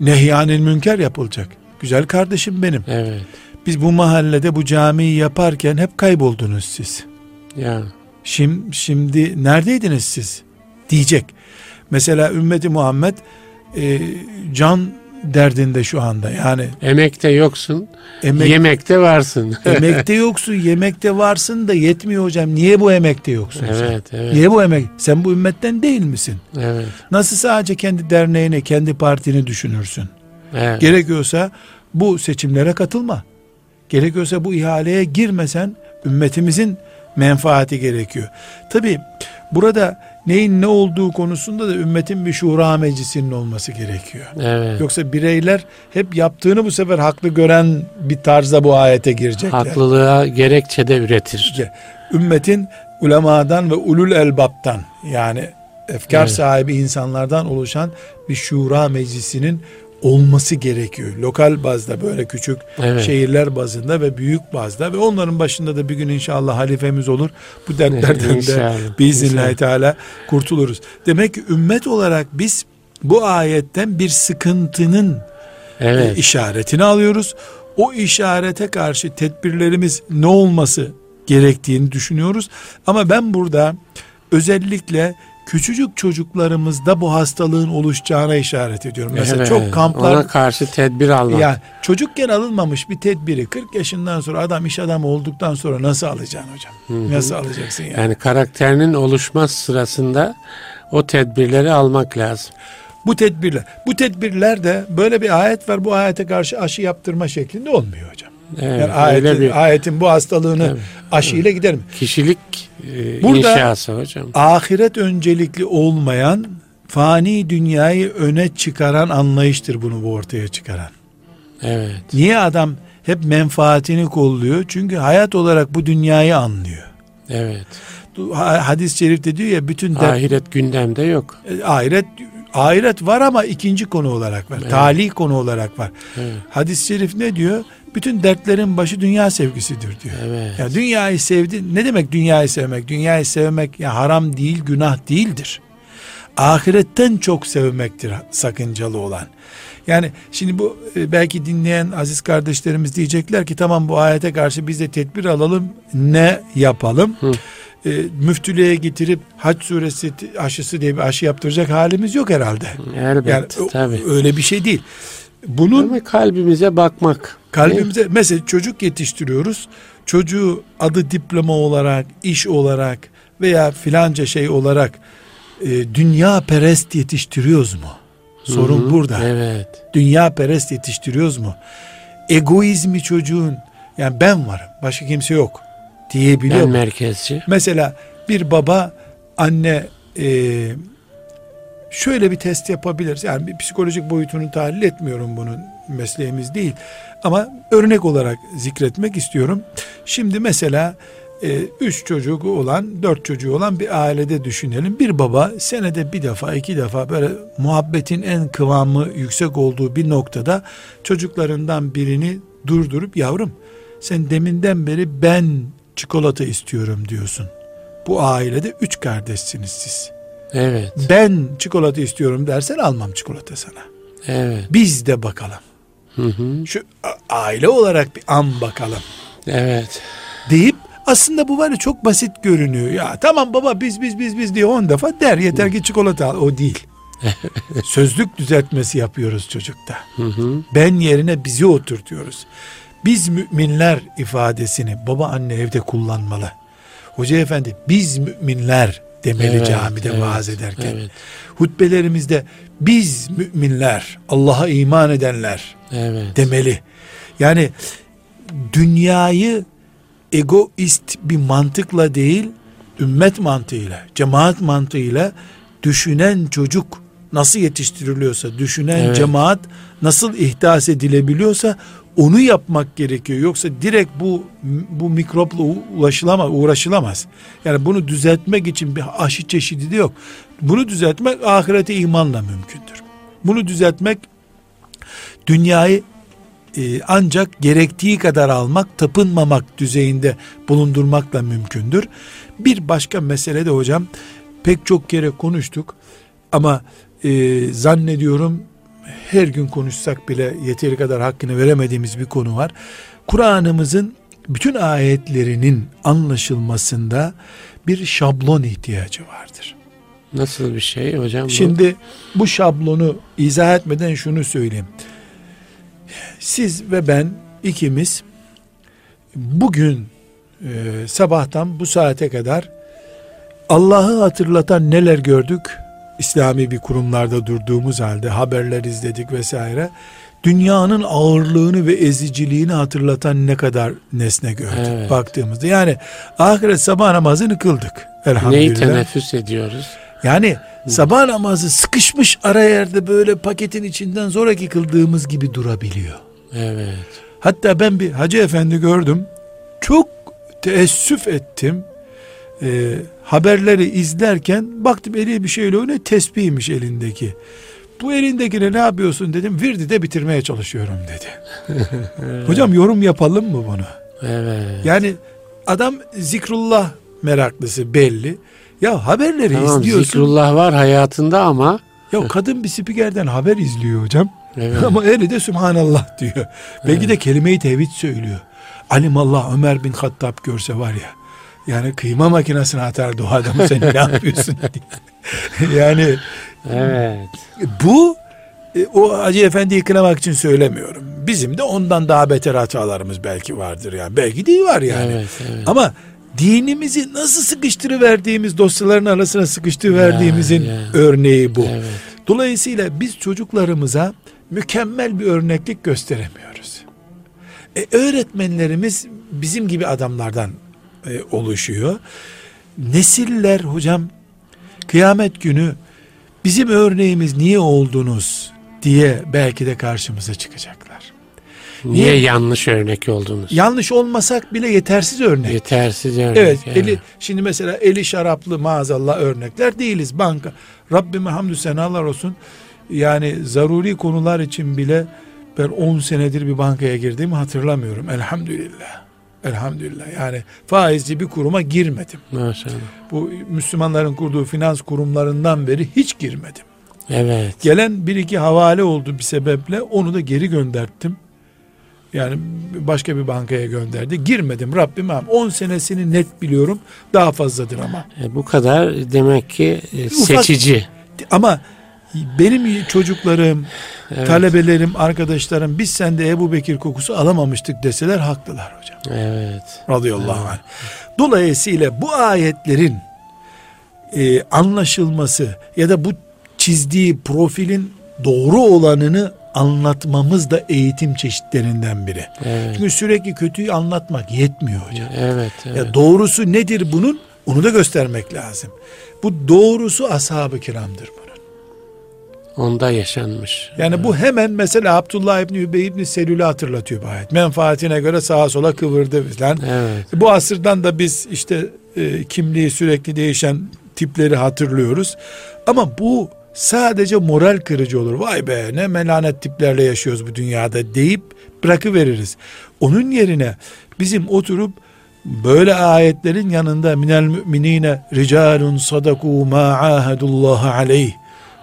nehyanil münker yapılacak. Güzel kardeşim benim. Evet. Biz bu mahallede bu camiyi yaparken hep kayboldunuz siz. Ya. Şimdi, şimdi neredeydiniz siz? Diyecek. Mesela ümmeti Muhammed e, can derdinde şu anda yani. Emekte yoksun, emek, yemekte varsın. emekte yoksun, yemekte varsın da yetmiyor hocam. Niye bu emekte yoksun evet, sen? Evet. Niye bu emek? Sen bu ümmetten değil misin? Evet. Nasıl sadece kendi derneğini, kendi partini düşünürsün? Evet. Gerekiyorsa bu seçimlere katılma. Gerekiyorsa bu ihaleye girmesen ümmetimizin menfaati gerekiyor. Tabi burada neyin ne olduğu konusunda da ümmetin bir şura meclisinin olması gerekiyor. Evet. Yoksa bireyler hep yaptığını bu sefer haklı gören bir tarzda bu ayete girecekler. Haklılığa gerekçe de üretir. Ümmetin ulemadan ve ulul elbaptan yani efkar evet. sahibi insanlardan oluşan bir şura meclisinin olması gerekiyor. Lokal bazda böyle küçük evet. şehirler bazında ve büyük bazda ve onların başında da bir gün inşallah halifemiz olur. Bu dertlerden de biiznillahü teala kurtuluruz. Demek ki ümmet olarak biz bu ayetten bir sıkıntının evet. işaretini alıyoruz. O işarete karşı tedbirlerimiz ne olması gerektiğini düşünüyoruz. Ama ben burada özellikle küçücük çocuklarımızda bu hastalığın oluşacağına işaret ediyorum. Mesela evet, çok kamplar ona karşı tedbir almak. Yani çocukken alınmamış bir tedbiri 40 yaşından sonra adam iş adamı olduktan sonra nasıl alacaksın hocam? Hı-hı. Nasıl alacaksın yani? Yani karakterinin oluşma sırasında o tedbirleri almak lazım. Bu tedbirler. Bu tedbirler de böyle bir ayet var. Bu ayete karşı aşı yaptırma şeklinde olmuyor hocam. Evet, yani ayetin, bir, ayetin bu hastalığını evet, aşıyla evet. gider mi? Kişilik e, Burada, inşası hocam. ahiret öncelikli olmayan fani dünyayı öne çıkaran anlayıştır bunu bu ortaya çıkaran. Evet. Niye adam hep menfaatini kolluyor? Çünkü hayat olarak bu dünyayı anlıyor. Evet. Hadis-i şerifte diyor ya bütün dert, ahiret gündemde yok. E, ahiret ahiret var ama ikinci konu olarak var. Evet. Tali konu olarak var. Evet. Hadis-i şerif ne diyor? Bütün dertlerin başı dünya sevgisidir diyor. Evet. Ya dünyayı sevdi. Ne demek dünyayı sevmek? Dünyayı sevmek ya haram değil, günah değildir. Ahiretten çok sevmektir sakıncalı olan. Yani şimdi bu e, belki dinleyen aziz kardeşlerimiz diyecekler ki tamam bu ayete karşı biz de tedbir alalım. Ne yapalım? Hı. E, müftülüğe getirip hac suresi aşısı diye bir aşı yaptıracak halimiz yok herhalde. Elbette yani, tabii. Öyle bir şey değil. Bunun Ama kalbimize bakmak. Kalbimize mesela çocuk yetiştiriyoruz. Çocuğu adı diploma olarak, iş olarak veya filanca şey olarak e, dünya perest yetiştiriyoruz mu? Sorun Hı-hı, burada. Evet. Dünya perest yetiştiriyoruz mu? Egoizmi çocuğun yani ben varım, başka kimse yok diyebiliyor Ben mu? merkezci. Mesela bir baba anne e, şöyle bir test yapabiliriz. Yani bir psikolojik boyutunu tahlil etmiyorum bunun mesleğimiz değil. Ama örnek olarak zikretmek istiyorum. Şimdi mesela e, üç çocuğu olan, dört çocuğu olan bir ailede düşünelim. Bir baba senede bir defa, iki defa böyle muhabbetin en kıvamı yüksek olduğu bir noktada çocuklarından birini durdurup yavrum sen deminden beri ben çikolata istiyorum diyorsun. Bu ailede üç kardeşsiniz siz. Evet. Ben çikolata istiyorum dersen almam çikolata sana. Evet. Biz de bakalım. Hı hı. Şu aile olarak bir an bakalım. Evet. Deyip aslında bu var ya çok basit görünüyor. Ya tamam baba biz biz biz biz diye on defa der yeter ki çikolata al. O değil. Sözlük düzeltmesi yapıyoruz çocukta. Hı hı. Ben yerine bizi oturtuyoruz. Biz müminler ifadesini baba anne evde kullanmalı. Hoca efendi biz müminler demeli evet, camide evet, vaaz ederken. Evet. Hutbelerimizde biz müminler, Allah'a iman edenler evet. demeli. Yani dünyayı egoist bir mantıkla değil, ümmet mantığıyla, cemaat mantığıyla düşünen çocuk nasıl yetiştiriliyorsa, düşünen evet. cemaat nasıl ihdas edilebiliyorsa onu yapmak gerekiyor. Yoksa direkt bu bu mikropla ulaşılamaz, uğraşılamaz. Yani bunu düzeltmek için bir aşı çeşidi de yok. Bunu düzeltmek ahirete imanla mümkündür. Bunu düzeltmek dünyayı e, ancak gerektiği kadar almak, tapınmamak düzeyinde bulundurmakla mümkündür. Bir başka mesele de hocam pek çok kere konuştuk ama e, zannediyorum her gün konuşsak bile yeteri kadar hakkını veremediğimiz bir konu var. Kur'an'ımızın bütün ayetlerinin anlaşılmasında bir şablon ihtiyacı vardır. Nasıl bir şey hocam? Bu? Şimdi bu şablonu izah etmeden şunu söyleyeyim. Siz ve ben ikimiz bugün e, sabahtan bu saate kadar Allah'ı hatırlatan neler gördük? İslami bir kurumlarda durduğumuz halde haberler izledik vesaire. Dünyanın ağırlığını ve eziciliğini hatırlatan ne kadar nesne gördük evet. baktığımızda. Yani ahiret sabah namazını kıldık. Elhamdülillah. Neyi teneffüs ediyoruz? Yani sabah namazı sıkışmış ara yerde böyle paketin içinden zoraki kıldığımız gibi durabiliyor. Evet. Hatta ben bir hacı efendi gördüm. Çok teessüf ettim. Ee, haberleri izlerken baktım eli bir şeyle ne tesbihmiş elindeki. Bu elindekine ne yapıyorsun dedim. Virdi de bitirmeye çalışıyorum dedi. evet. Hocam yorum yapalım mı bunu? Evet. Yani adam zikrullah meraklısı belli. Ya haberleri tamam, izliyorsun. Zikrullah var hayatında ama. Ya kadın bir spikerden haber izliyor hocam. Evet. Ama eli de Subhanallah diyor. Evet. Belki de kelime-i tevhid söylüyor. Alimallah Ömer bin Hattab görse var ya. Yani kıyma makinesine atardı o adamı sen ne yapıyorsun diye. yani evet. bu e, o Hacı Efendi'yi kınamak için söylemiyorum. Bizim de ondan daha beter hatalarımız belki vardır yani. Belki değil var yani. Evet, evet. Ama dinimizi nasıl sıkıştırıverdiğimiz dosyaların arasına sıkıştırıverdiğimizin ya, ya. örneği bu. Evet. Dolayısıyla biz çocuklarımıza mükemmel bir örneklik gösteremiyoruz. E, öğretmenlerimiz bizim gibi adamlardan e, oluşuyor. Nesiller hocam kıyamet günü bizim örneğimiz niye oldunuz diye belki de karşımıza çıkacaklar. Niye, niye yanlış örnek oldunuz? Yanlış olmasak bile yetersiz örnek. Yetersiz örnek. Evet, yani. eli şimdi mesela eli şaraplı maazallah örnekler değiliz. Banka Rabbime hamdü senalar olsun. Yani zaruri konular için bile ben 10 senedir bir bankaya girdiğimi hatırlamıyorum. Elhamdülillah. Elhamdülillah. Yani faizci bir kuruma girmedim. Maşallah. Bu Müslümanların kurduğu finans kurumlarından beri hiç girmedim. Evet. Gelen bir iki havale oldu bir sebeple onu da geri gönderttim. Yani başka bir bankaya gönderdi. Girmedim Rabbim 10 senesini net biliyorum. Daha fazladır ama. E, bu kadar demek ki e, seçici. Ufak, ama benim çocuklarım, evet. talebelerim, arkadaşlarım biz sende Ebu Bekir kokusu alamamıştık deseler haklılar hocam. Evet. Radıyallahu evet. anh. Dolayısıyla bu ayetlerin e, anlaşılması ya da bu çizdiği profilin doğru olanını anlatmamız da eğitim çeşitlerinden biri. Evet. Çünkü sürekli kötüyü anlatmak yetmiyor hocam. Evet, evet. Ya doğrusu nedir bunun? Onu da göstermek lazım. Bu doğrusu ashab-ı kiramdır bunun. Onda yaşanmış. Yani evet. bu hemen mesela Abdullah İbni Übey İbni Selül'ü hatırlatıyor bu ayet. Menfaatine göre sağa sola kıvırdı falan. Evet. Bu asırdan da biz işte e, kimliği sürekli değişen tipleri hatırlıyoruz. Ama bu sadece moral kırıcı olur. Vay be ne melanet tiplerle yaşıyoruz bu dünyada deyip bırakıveririz. Onun yerine bizim oturup böyle ayetlerin yanında minel müminine ricalun sadaku ma ahadullah aleyh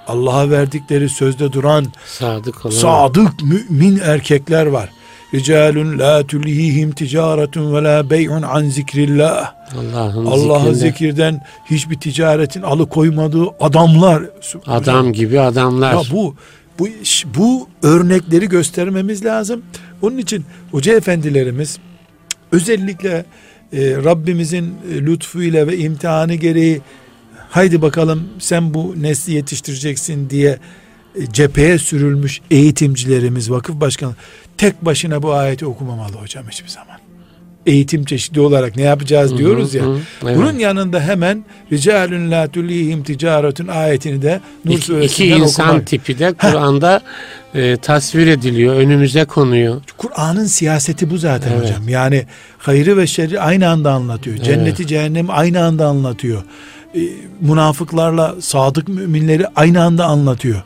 Allah'a verdikleri sözde duran sadık, olan. sadık mümin erkekler var. Ricalun la tulihihim ticaretun ve la bey'un an zikrillah. Allah'ın Allah'ın zikirden hiçbir ticaretin alıkoymadığı adamlar. Adam gibi adamlar. Ya bu bu bu örnekleri göstermemiz lazım. Onun için hoca efendilerimiz özellikle e, Rabbimizin e, lütfuyla ve imtihanı gereği haydi bakalım sen bu nesli yetiştireceksin diye e, cepheye sürülmüş eğitimcilerimiz, vakıf başkanı tek başına bu ayeti okumamalı hocam hiçbir zaman. eğitim çeşidi olarak ne yapacağız diyoruz ya. evet. Bunun yanında hemen ricalun la tulihim ticaretun ayetini de Nur iki, iki insan okumak. tipi de Kur'an'da e, tasvir ediliyor, önümüze konuyor. Kur'an'ın siyaseti bu zaten evet. hocam. Yani hayrı ve şerri aynı anda anlatıyor. Evet. Cenneti, cehennemi aynı anda anlatıyor. E, münafıklarla sadık müminleri aynı anda anlatıyor.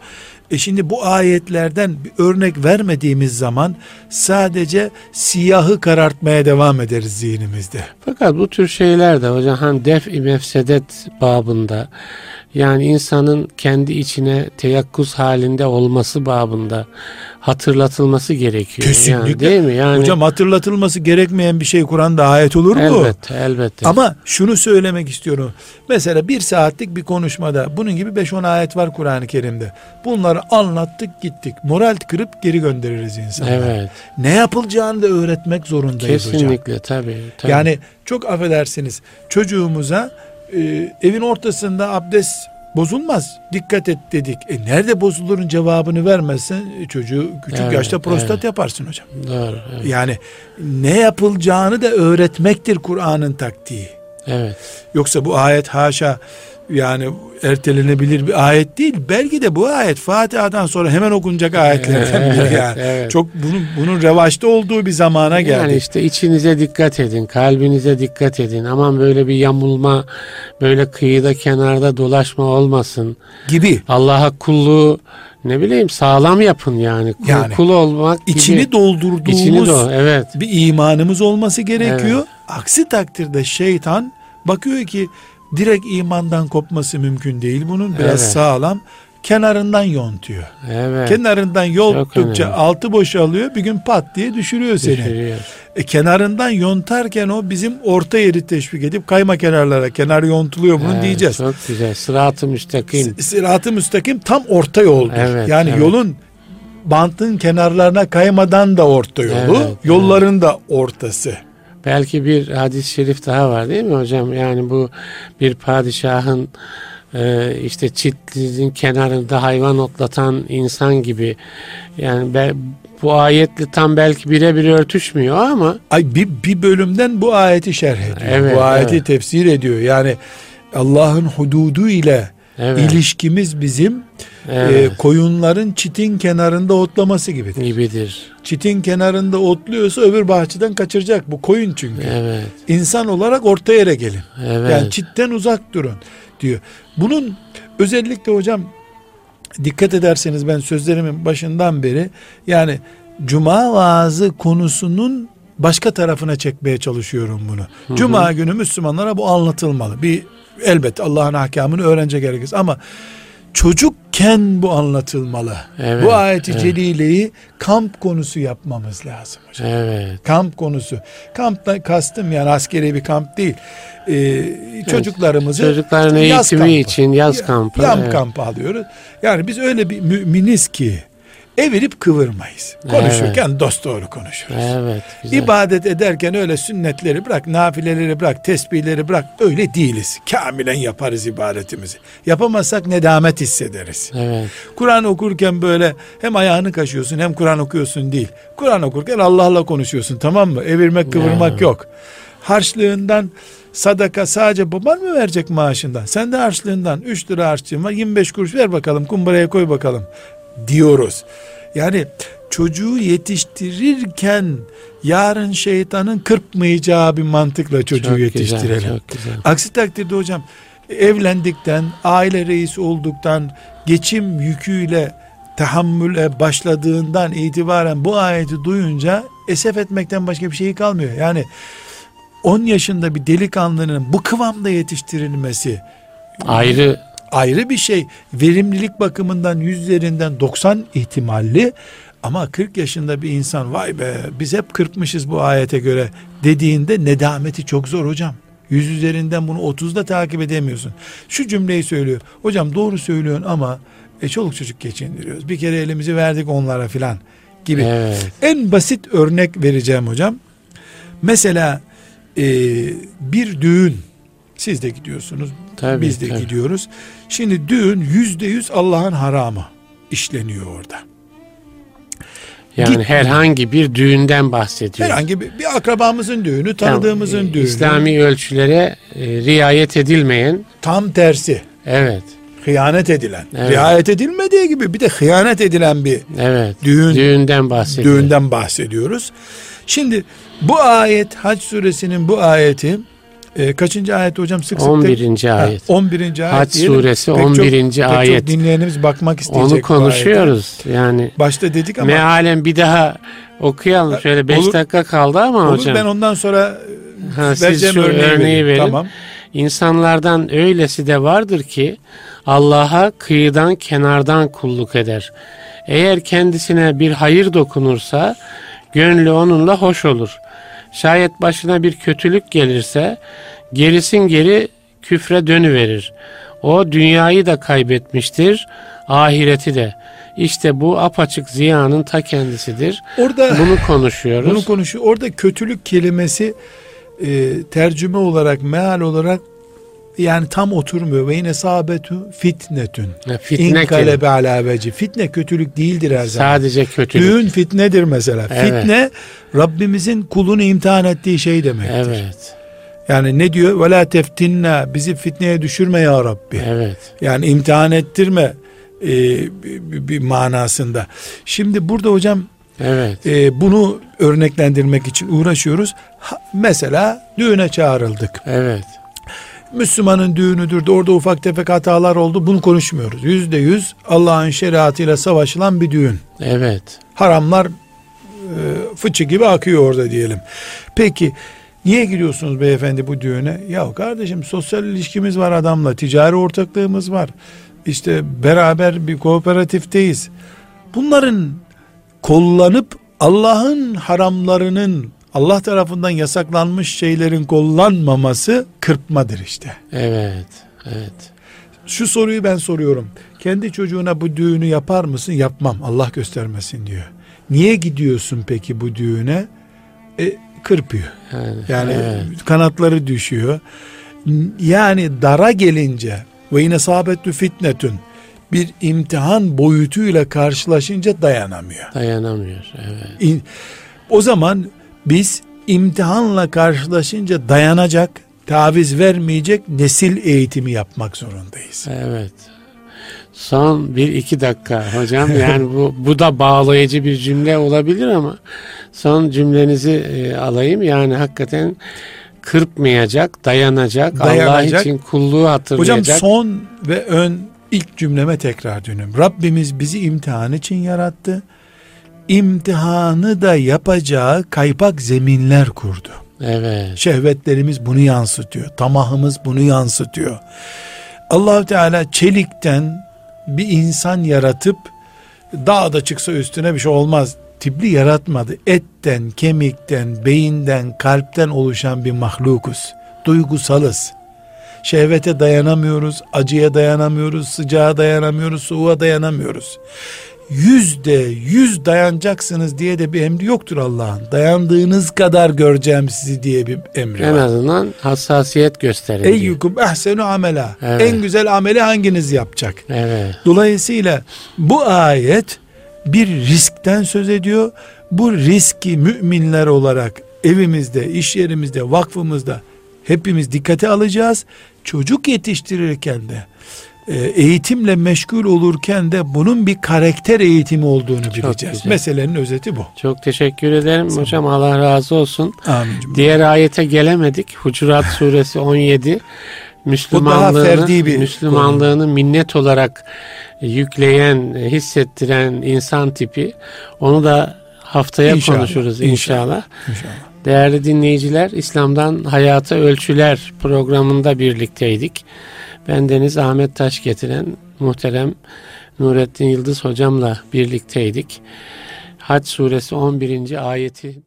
E şimdi bu ayetlerden bir örnek vermediğimiz zaman sadece siyahı karartmaya devam ederiz zihnimizde. Fakat bu tür şeyler de hocam hani def-i mefsedet babında yani insanın kendi içine teyakkuz halinde olması babında hatırlatılması gerekiyor. Kesinlikle. Yani, değil mi? Yani Hocam hatırlatılması gerekmeyen bir şey Kur'an'da ayet olur mu? Elbette, elbette. Ama şunu söylemek istiyorum. Mesela bir saatlik bir konuşmada bunun gibi 5-10 ayet var Kur'an-ı Kerim'de. Bunları anlattık gittik. Moral kırıp geri göndeririz insanlara. Evet. Ne yapılacağını da öğretmek zorundayız Kesinlikle, hocam. Kesinlikle tabii, tabii. Yani çok affedersiniz çocuğumuza e, evin ortasında abdest bozulmaz. Dikkat et dedik. E nerede bozulurun cevabını vermezsen e, çocuğu küçük evet, yaşta prostat evet. yaparsın hocam. Doğru. Evet. Yani ne yapılacağını da öğretmektir Kur'an'ın taktiği. Evet. Yoksa bu ayet haşa yani ertelenebilir bir ayet değil. Belki de bu ayet Fatiha'dan sonra hemen okunacak ayetlerden biri yani. Evet. Çok bunun bunun revaçta olduğu bir zamana geldi. Yani işte içinize dikkat edin, kalbinize dikkat edin. Aman böyle bir yamulma, böyle kıyıda kenarda dolaşma olmasın. Gibi. Allah'a kulluğu ne bileyim sağlam yapın yani. Kul, yani kul olmak gibi. İçini doldurduğumuz içini do evet. bir imanımız olması gerekiyor. Evet. Aksi takdirde şeytan bakıyor ki direkt imandan kopması mümkün değil bunun. Biraz evet. sağlam kenarından yontuyor. Evet. Kenarından yonttukça altı boşalıyor bir gün pat diye düşürüyor seni. Düşürüyor. E, kenarından yontarken o bizim orta yeri teşvik edip kayma kenarlara kenar yontuluyor bunun evet, diyeceğiz. Çok güzel. Sırat-ı müstakim. Sırat-ı müstakim tam orta yoldur. Evet, yani evet. yolun bantın kenarlarına kaymadan da orta yolu, evet, yolların evet. da ortası. Belki bir hadis-i şerif daha var değil mi hocam? Yani bu bir padişahın e, işte çitlinin kenarında hayvan otlatan insan gibi yani be, bu ayetle tam belki birebir örtüşmüyor ama ay bir, bir bölümden bu ayeti şerh ediyor. Evet, bu ayeti evet. tefsir ediyor. Yani Allah'ın hududu ile evet. ilişkimiz bizim evet. e, koyunların çitin kenarında otlaması gibidir. Gibidir. Çitin kenarında otluyorsa öbür bahçeden kaçıracak bu koyun çünkü. Evet. İnsan olarak orta yere gelin. Evet. Yani çitten uzak durun diyor. Bunun özellikle hocam dikkat ederseniz ben sözlerimin başından beri yani cuma vaazı konusunun başka tarafına çekmeye çalışıyorum bunu. Hı hı. Cuma günü Müslümanlara bu anlatılmalı. Bir elbet Allah'ın ahkamını öğrenecek herkes ama çocukken bu anlatılmalı. Evet, bu ayeti evet. celileyi kamp konusu yapmamız lazım hocam. Evet. Kamp konusu. Kampta kastım yani askeri bir kamp değil. Ee, çocuklarımızı çocukların eğitimi için yaz kampı. Yaz evet. kampı alıyoruz. Yani biz öyle bir müminiz ki evirip kıvırmayız. Konuşurken evet. dost doğru konuşuruz. Evet, güzel. İbadet ederken öyle sünnetleri bırak, nafileleri bırak, tesbihleri bırak. Öyle değiliz. Kamilen yaparız ibadetimizi. Yapamazsak nedamet hissederiz. Evet. Kur'an okurken böyle hem ayağını kaşıyorsun hem Kur'an okuyorsun değil. Kur'an okurken Allah'la konuşuyorsun tamam mı? Evirmek kıvırmak ya. yok. Harçlığından sadaka sadece baban mı verecek maaşından? Sen de harçlığından 3 lira harçlığın var 25 kuruş ver bakalım kumbaraya koy bakalım diyoruz. Yani çocuğu yetiştirirken yarın şeytanın kırpmayacağı bir mantıkla çocuğu çok yetiştirelim. Güzel, çok güzel. Aksi takdirde hocam evlendikten, aile reisi olduktan, geçim yüküyle tahammüle başladığından itibaren bu ayeti duyunca esef etmekten başka bir şey kalmıyor. Yani 10 yaşında bir delikanlının bu kıvamda yetiştirilmesi ayrı ayrı bir şey. Verimlilik bakımından yüzlerinden 90 ihtimalli ama 40 yaşında bir insan vay be biz hep kırpmışız bu ayete göre dediğinde nedameti çok zor hocam. Yüz üzerinden bunu 30'da takip edemiyorsun. Şu cümleyi söylüyor. Hocam doğru söylüyorsun ama e, çoluk çocuk geçindiriyoruz. Bir kere elimizi verdik onlara filan gibi. Evet. En basit örnek vereceğim hocam. Mesela e, bir düğün siz de gidiyorsunuz. Tabii, biz de tabii. gidiyoruz. Şimdi düğün yüzde yüz Allah'ın haramı işleniyor orada. Yani Gitmiyor. herhangi bir düğünden bahsediyor. Herhangi bir, bir akrabamızın düğünü, tanıdığımızın Yani, e, düğünü. İslami ölçülere e, riayet edilmeyen Tam tersi. evet Hıyanet edilen. Evet. Riayet edilmediği gibi bir de hıyanet edilen bir evet düğün düğünden bahsediyor. düğünden bahsediyoruz. Şimdi bu ayet Hac suresinin bu ayeti e, kaçıncı ayet hocam sık sık 11. Ha, ayet. 11. ayet. Hac diyelim. suresi Pek çok- 11. pek çok ayet. dinleyenimiz bakmak isteyecek. Onu konuşuyoruz. Yani Başta dedik ama mealen bir daha okuyalım. Şöyle 5 Olur. dakika kaldı ama olur hocam. ben ondan sonra e, Ha, siz şu örneği, örneği verin. Tamam. İnsanlardan öylesi de vardır ki Allah'a kıyıdan kenardan kulluk eder. Eğer kendisine bir hayır dokunursa gönlü onunla hoş olur. Şayet başına bir kötülük gelirse gerisin geri küfre dönüverir. O dünyayı da kaybetmiştir, ahireti de. İşte bu apaçık ziyanın ta kendisidir. Orada Bunu konuşuyoruz. bunu konuşuyor. Orada kötülük kelimesi e, tercüme olarak, meal olarak yani tam oturmuyor. Ve yine sahabetu fitnetün. Fitne. İnkalebe ala veci. Fitne kötülük değildir her zaman. Sadece kötülük. Düğün fitnedir mesela. Evet. Fitne Rabbimizin kulunu imtihan ettiği şey demektir. Evet. Yani ne diyor? Ve la teftinna bizi fitneye düşürme ya Rabbi. Evet. Yani imtihan ettirme e, bir, bir manasında. Şimdi burada hocam Evet. e, bunu örneklendirmek için uğraşıyoruz. Ha, mesela düğüne çağrıldık. Evet. Müslümanın düğünüdür de orada ufak tefek hatalar oldu. Bunu konuşmuyoruz. Yüzde yüz Allah'ın şeriatıyla savaşılan bir düğün. Evet. Haramlar e, fıçı gibi akıyor orada diyelim. Peki niye gidiyorsunuz beyefendi bu düğüne? Ya kardeşim sosyal ilişkimiz var adamla, ticari ortaklığımız var. İşte beraber bir kooperatifteyiz. Bunların kullanıp Allah'ın haramlarının Allah tarafından yasaklanmış şeylerin kullanmaması kırpmadır işte. Evet. Evet. Şu soruyu ben soruyorum. Kendi çocuğuna bu düğünü yapar mısın? Yapmam. Allah göstermesin diyor. Niye gidiyorsun peki bu düğüne? E, kırpıyor. Yani, Yani evet. kanatları düşüyor. Yani dara gelince ve yine sabetü fitnetün bir imtihan boyutuyla karşılaşınca dayanamıyor. dayanamıyor. Evet. O zaman biz imtihanla karşılaşınca dayanacak, taviz vermeyecek nesil eğitimi yapmak zorundayız. Evet. Son bir iki dakika hocam yani bu bu da bağlayıcı bir cümle olabilir ama son cümlenizi e, alayım yani hakikaten kırpmayacak, dayanacak, Allah Dayanacak. için kulluğu Hocam hatırlayacak. son ve ön ilk cümleme tekrar dönüyorum. Rabbimiz bizi imtihan için yarattı. İmtihanı da yapacağı kaypak zeminler kurdu. Evet. Şehvetlerimiz bunu yansıtıyor. Tamahımız bunu yansıtıyor. allah Teala çelikten bir insan yaratıp dağda çıksa üstüne bir şey olmaz. Tipli yaratmadı. Etten, kemikten, beyinden, kalpten oluşan bir mahlukuz. Duygusalız. Şehvete dayanamıyoruz, acıya dayanamıyoruz, sıcağa dayanamıyoruz, soğuğa dayanamıyoruz. Yüzde yüz dayanacaksınız diye de bir emri yoktur Allah'ın. Dayandığınız kadar göreceğim sizi diye bir emri En var. azından hassasiyet gösterin. Eyyukum ehsenu amela. Evet. En güzel ameli hanginiz yapacak? Evet. Dolayısıyla bu ayet bir riskten söz ediyor. Bu riski müminler olarak evimizde, iş yerimizde, vakfımızda hepimiz dikkate alacağız. Çocuk yetiştirirken de eğitimle meşgul olurken de bunun bir karakter eğitimi olduğunu bileceğiz. güzel. Meselenin özeti bu. Çok teşekkür ederim hocam. Allah razı olsun. Amin. Diğer ayete gelemedik. Hucurat suresi 17. Müslümanlığını, bir Müslümanlığını minnet olarak yükleyen, hissettiren insan tipi. Onu da haftaya İnşallah, konuşuruz inşallah. inşallah. İnşallah. Değerli dinleyiciler, İslam'dan Hayata Ölçüler programında birlikteydik. Ben Deniz Ahmet Taş getiren muhterem Nurettin Yıldız hocamla birlikteydik. Hac suresi 11. ayeti